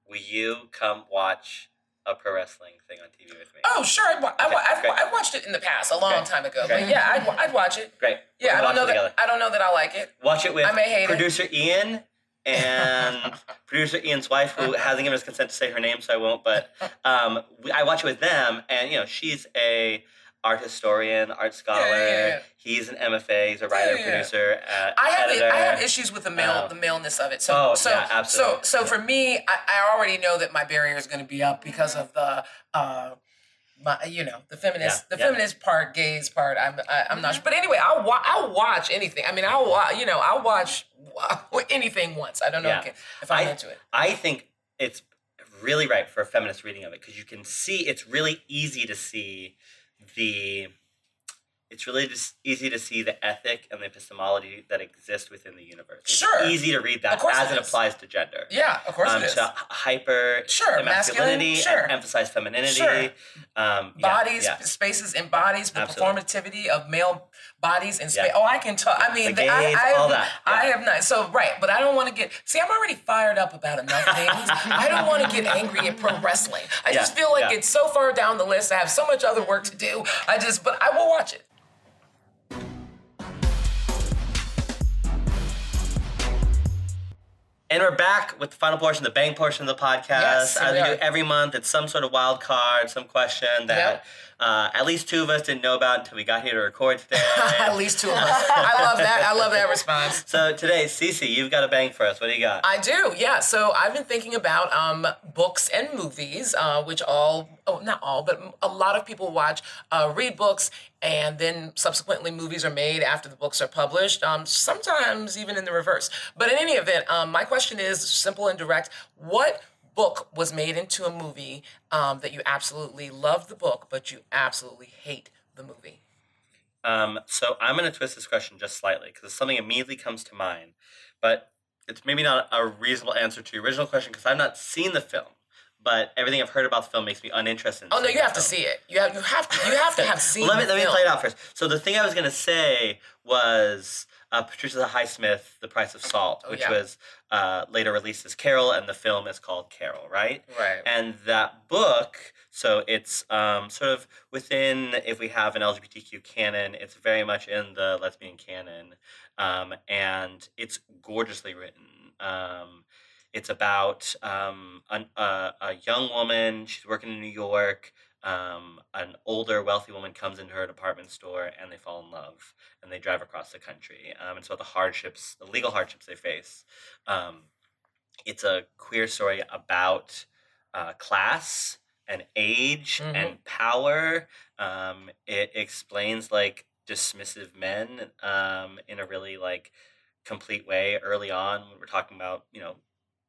will you come watch a pro wrestling thing on TV with me? Oh, sure, I'd, wa- I, Okay, wa- I've. I've watched it in the past, a long Okay, time ago, okay. but yeah, I'd, wa- I'd watch it. Great. Yeah, I don't know it that together. I don't know that I like it. Watch it with I may hate it. producer Ian and producer Ian's wife, who hasn't given us consent to say her name, so I won't. But um, I watch it with them, and you know, she's a art historian, art scholar. yeah, yeah. He's an MFA. He's a writer, producer, uh, I have editor. I have issues with the male Um, the maleness of it. So oh, so yeah, absolutely. so so for me, I, I already know that my barrier is going to be up because of the uh my you know the feminist Yeah, the yeah. feminist part, gays part. I'm I, I'm not sure, but anyway, I'll wa- I'll watch anything. I mean, I'll wa- you know I'll watch anything once. I don't know Yeah. if, if I'm I- into it. I think it's really right for a feminist reading of it because you can see it's really easy to see the it's really just easy to see the ethic and the epistemology that exist within the universe. It's Sure. easy to read that as it it applies to gender. Yeah, of course um, it is. to hyper Sure, masculinity sure. emphasize femininity. Sure. Um, yeah, bodies, yeah. spaces, and bodies, the Absolutely. performativity of male bodies in space. Yeah. Oh, I can talk. I mean, The the- I, I, all that, I have not. So right, but I don't want to get. See, I'm already fired up about enough things. I don't want to get angry at pro wrestling. I Yeah, just feel like yeah. it's so far down the list. I have so much other work to do. I just, but I will watch it. And we're back with the final portion, the bang portion of the podcast. Yes, As uh, we we do are. every month, it's some sort of wild card, some question that uh, at least two of us didn't know about until we got here to record today. At least two of us. I love that. I love that response. so today, Cece, you've got a bang for us. What do you got? I do, yeah. So I've been thinking about um, books and movies, uh, which all, oh, not all, but a lot of people watch, uh, read books, and then subsequently movies are made after the books are published, um, sometimes even in the reverse. But in any event, um, my question is simple and direct. What book was made into a movie um, that you absolutely love the book, but you absolutely hate the movie? Um, so I'm going to twist this question just slightly because something immediately comes to mind, but it's maybe not a reasonable answer to your original question because I've not seen the film. But everything I've heard about the film makes me uninterested. In Oh no, you have to see it. You have you have to you have to have seen. Well, let me let me film. play it out first. So the thing I was gonna say was uh, Patricia Highsmith, "The Price of Salt," Oh, which yeah. was uh, later released as Carol, and the film is called Carol, right? Right. And that book, so it's um, sort of within, if we have an LGBTQ canon, it's very much in the lesbian canon, um, and it's gorgeously written. Um, it's about um, an, uh, a young woman. She's working in New York. Um, an older, wealthy woman comes into her department store, and they fall in love, and they drive across the country. Um, and so the hardships, the legal hardships they face. Um, it's a queer story about uh, class and age Mhm. and power. Um, it explains like dismissive men um, in a really like complete way early on when we're talking about you know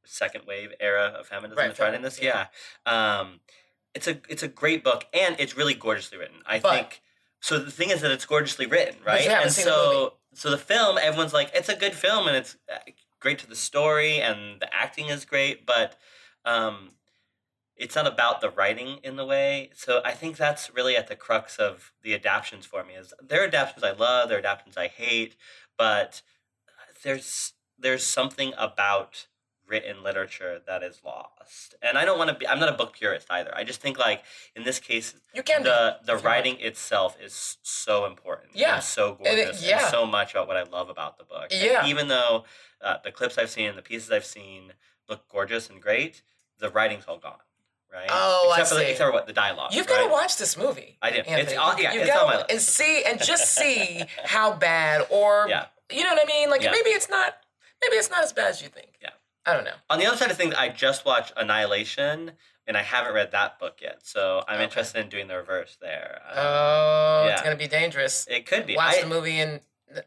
second wave era of feminism Right, that's right in this yeah. yeah um it's a it's a great book and it's really gorgeously written i But- think. So the thing is that it's gorgeously written right? and so so the film everyone's like it's a good film and it's uh, great to the story and the acting is great but um it's not about the writing in the way. So i think that's really at the crux of the adaptions for me is there are adaptions i love there are adaptions i hate but there's there's something about written literature that is lost. And I don't want to be I'm not a book purist either. I just think like in this case You can be, the the if you want. writing itself is so important. Yeah. And so And it- gorgeous. yeah. And so much about what I love about the book. And Yeah. even though uh, the clips I've seen, the pieces I've seen look gorgeous and great, the writing's all gone. Right? Oh, I except for the, see. except for what the dialogue. You've right? got to watch this movie. I do. It's on- yeah, You it's on my list. And see, and just see how bad, or Yeah. you know what I mean. Like Yeah. maybe it's not, maybe it's not as bad as you think. Yeah. I don't know. On the other side of things, I just watched Annihilation, and I haven't read that book yet. So I'm Okay. interested in doing the reverse there. Um, Oh, it's gonna be dangerous. it could be. Watch I, the movie and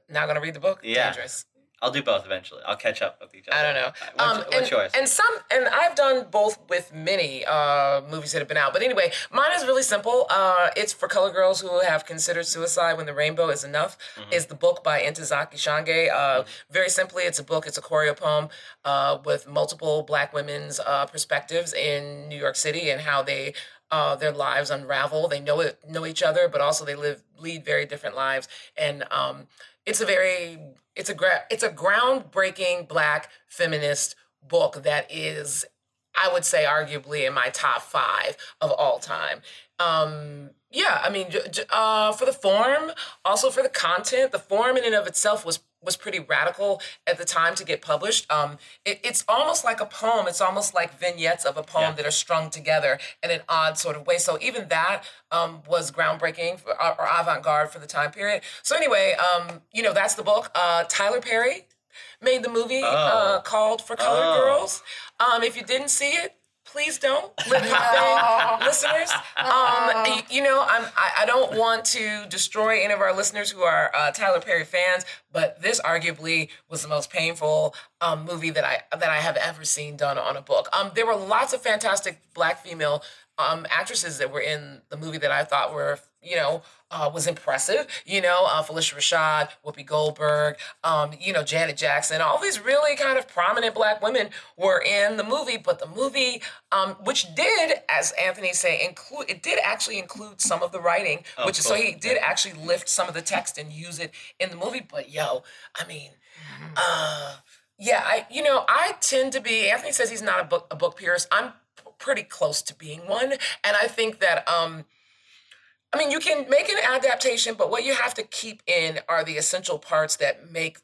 not gonna read the book. Yeah. Dangerous. I'll do both eventually. I'll catch up with each other. I don't know. What's, Um, what's and, yours? and some, and I've done both with many uh, movies that have been out. But anyway, mine is really simple. Uh, it's for color girls who have considered suicide when the rainbow is enough. Mm-hmm. Is the book by Ntozake Shange. Uh, very simply, it's a book. It's a choreo poem uh, with multiple Black women's uh, perspectives in New York City and how they. Uh, their lives unravel. They know it, know each other, but also they live lead very different lives. And um, it's a very it's a gra- it's a groundbreaking black feminist book that is I would say arguably in my top five of all time. Um, yeah, I mean, uh, for the form, also for the content, the form in and of itself was was pretty radical at the time to get published. Um, it, it's almost like a poem. It's almost like vignettes of a poem Yeah. that are strung together in an odd sort of way. So even that um, was groundbreaking for, or, avant-garde for the time period. So anyway, um, you know, that's the book. Uh, Tyler Perry made the movie uh, Oh. called For Colored Oh. Girls. Um, if you didn't see it, please don't. Lip hopping listeners. Um, y- you know, I'm, I, I don't want to destroy any of our listeners who are uh, Tyler Perry fans, but this arguably was the most painful um, movie that I that I have ever seen done on a book. Um, there were lots of fantastic black female um, actresses that were in the movie that I thought were, you know, uh, was impressive. You know, uh, Phylicia Rashad, Whoopi Goldberg, um, you know, Janet Jackson, all these really kind of prominent black women were in the movie. But the movie, um, which did, as Anthony say, include it did actually include some of the writing, Oh, which is so he did actually lift some of the text and use it in the movie. But yo, I mean, uh, yeah, I you know I tend to be. Anthony says he's not a book a book purist. I'm p- pretty close to being one, and I think that um, I mean you can make an adaptation, but what you have to keep in are the essential parts that make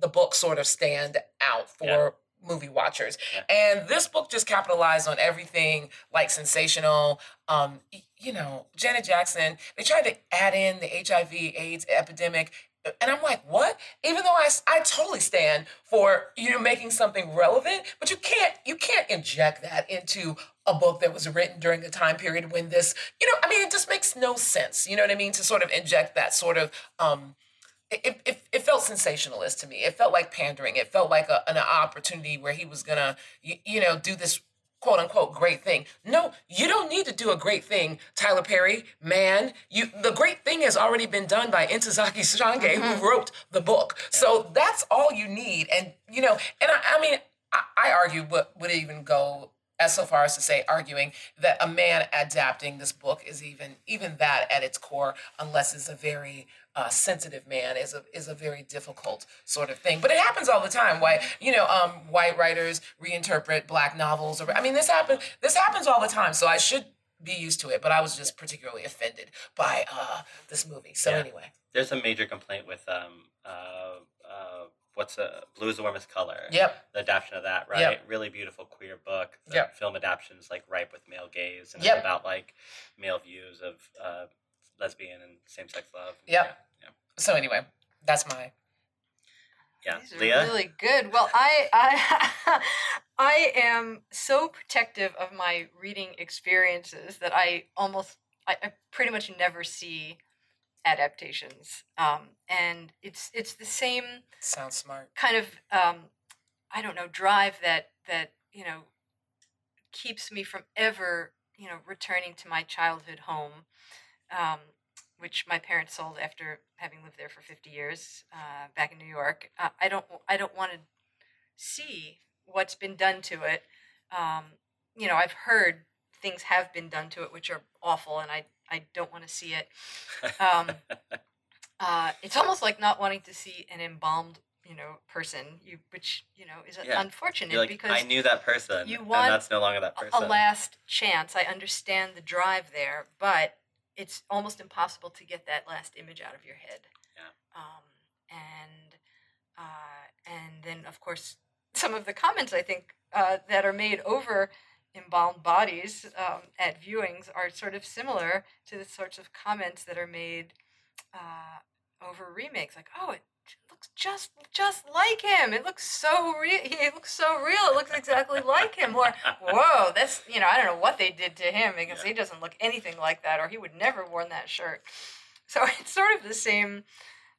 the book sort of stand out for. Yeah. movie watchers and this book just capitalized on everything like sensational um you know janet jackson they tried to add in the hiv aids epidemic and I'm like, what? Even though I, I totally stand for you know making something relevant, but you can't you can't inject that into a book that was written during a time period when this you know I mean it just makes no sense. You know what I mean to sort of inject that sort of um it, it, it felt sensationalist to me. It felt like pandering. It felt like a, an opportunity where he was gonna you, you know do this quote unquote great thing. No, you don't need to do a great thing, Tyler Perry. Man, you the great thing has already been done by Ntozake Shange, who wrote the book. So that's all you need. And you know, and I, I mean, I, I argue what would even go as so far as to say arguing that a man adapting this book is even even that at its core, unless it's a very uh, sensitive man, is a is a very difficult sort of thing. But it happens all the time. Why you know um, white writers reinterpret black novels, or I mean this happen this happens all the time. So I should be used to it. But I was just particularly offended by uh, this movie. So Yeah. anyway, There's a major complaint with um uh uh what's a blue is the warmest color. yep, The adaptation of that, right? Yep. Really beautiful queer book. The Yep. film adaptation is like ripe with male gaze and Yep. it's about like male views of uh lesbian and same sex love. Yep. Yeah. so anyway, that's my Yeah. These are Lia? really good. Well, I I I am so protective of my reading experiences that I almost I, I pretty much never see adaptations. Um, and it's it's the same sounds smart. kind of um, I don't know drive that that you know keeps me from ever you know returning to my childhood home, um, which my parents sold after having lived there for fifty years uh, back in New York. Uh, I don't I don't want to see what's been done to it. Um, you know I've heard things have been done to it which are awful, and I I don't want to see it. Um, uh, it's almost like not wanting to see an embalmed you know, person. You, which you know is Yeah. unfortunate like, because I knew that person, you and want that's no longer that person. a last chance. I understand the drive there, but it's almost impossible to get that last image out of your head. Yeah. Um, and uh, and then of course some of the comments I think uh, that are made over embalmed bodies um, at viewings are sort of similar to the sorts of comments that are made uh, over remakes, like, "Oh, it looks just just like him. It looks so real. He looks so real. It looks exactly like him." Or, "Whoa, that's you know, I don't know what they did to him because Yeah. he doesn't look anything like that, or he would never worn that shirt." So it's sort of the same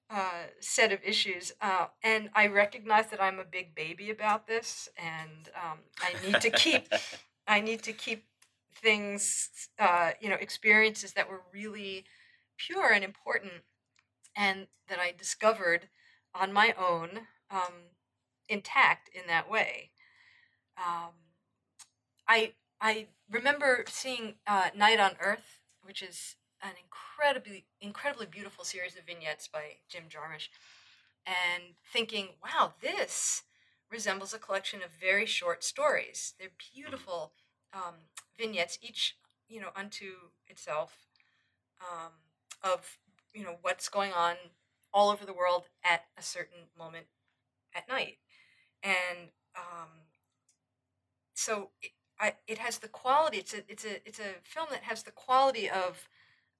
uh, set of issues, uh, and I recognize that I'm a big baby about this, and um, I need to keep I need to keep things, uh, you know, experiences that were really pure and important, and that I discovered on my own, um, intact in that way. Um, I I remember seeing uh, Night on Earth, which is an incredibly incredibly beautiful series of vignettes by Jim Jarmusch, and thinking, wow, this resembles a collection of very short stories. They're beautiful um, vignettes, each you know unto itself, um, of you know what's going on all over the world at a certain moment at night, and um, so it, I, it has the quality. It's a it's a it's a film that has the quality of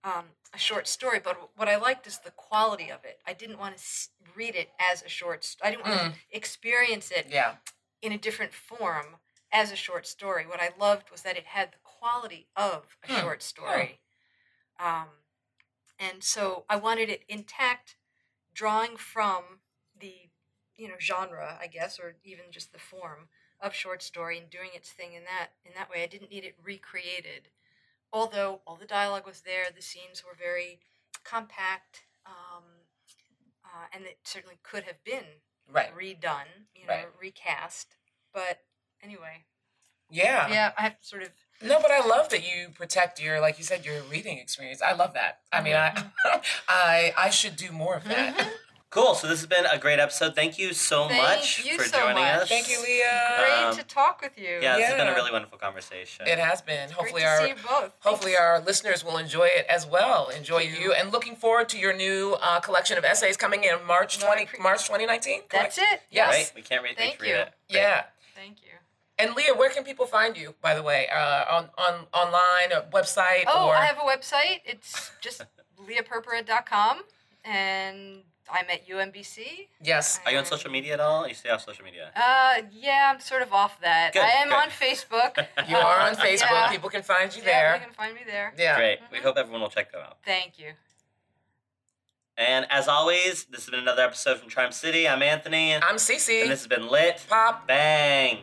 um, a short story, but what I liked is the quality of it. I didn't want to read it as a short. St- I didn't want to experience it Yeah. in a different form as a short story. What I loved was that it had the quality of a Hmm. short story. Um, and so I wanted it intact, drawing from the you know genre, I guess, or even just the form of short story and doing its thing in that in that way. I didn't need it recreated, although all the dialogue was there. The scenes were very compact, um, uh, and it certainly could have been Right. redone, you know, Right. recast. But anyway, Yeah. yeah, I have sort of. No, but I love that you protect your, like you said, your reading experience. I love that. I mean, I, I, I should do more of that. Mhm. Cool. So this has been a great episode. Thank you so Thank much you for so joining much. us. Thank you, Lia. Great Um, to talk with you. Yeah, this has been a really wonderful conversation. It has been. Great Hopefully, to our see you both. hopefully Thanks. our listeners will enjoy it as well. Enjoy Thank you. and looking forward to your new uh, collection of essays coming in March twenty appre- March twenty nineteen. That's it. Yes. Right? We can't wait Thank to read you. it. Great. Yeah. Thank you. And Lia, where can people find you? By the way, uh, on on online or website Oh, or I have a website. It's just liapurpura.com, and I'm at UMBC. yes. Are you on social media at all? You stay off social media. Uh, yeah, I'm sort of off that. Good, I am good. on Facebook. You are on Facebook. yeah. People can find you Yeah, there. you can find me there. Yeah. Great. We Mhm. hope everyone will check them out. Thank you. And as always, this has been another episode from Charm City. I'm Anthony. I'm Cece. and this has been Lit. Pop. Bang.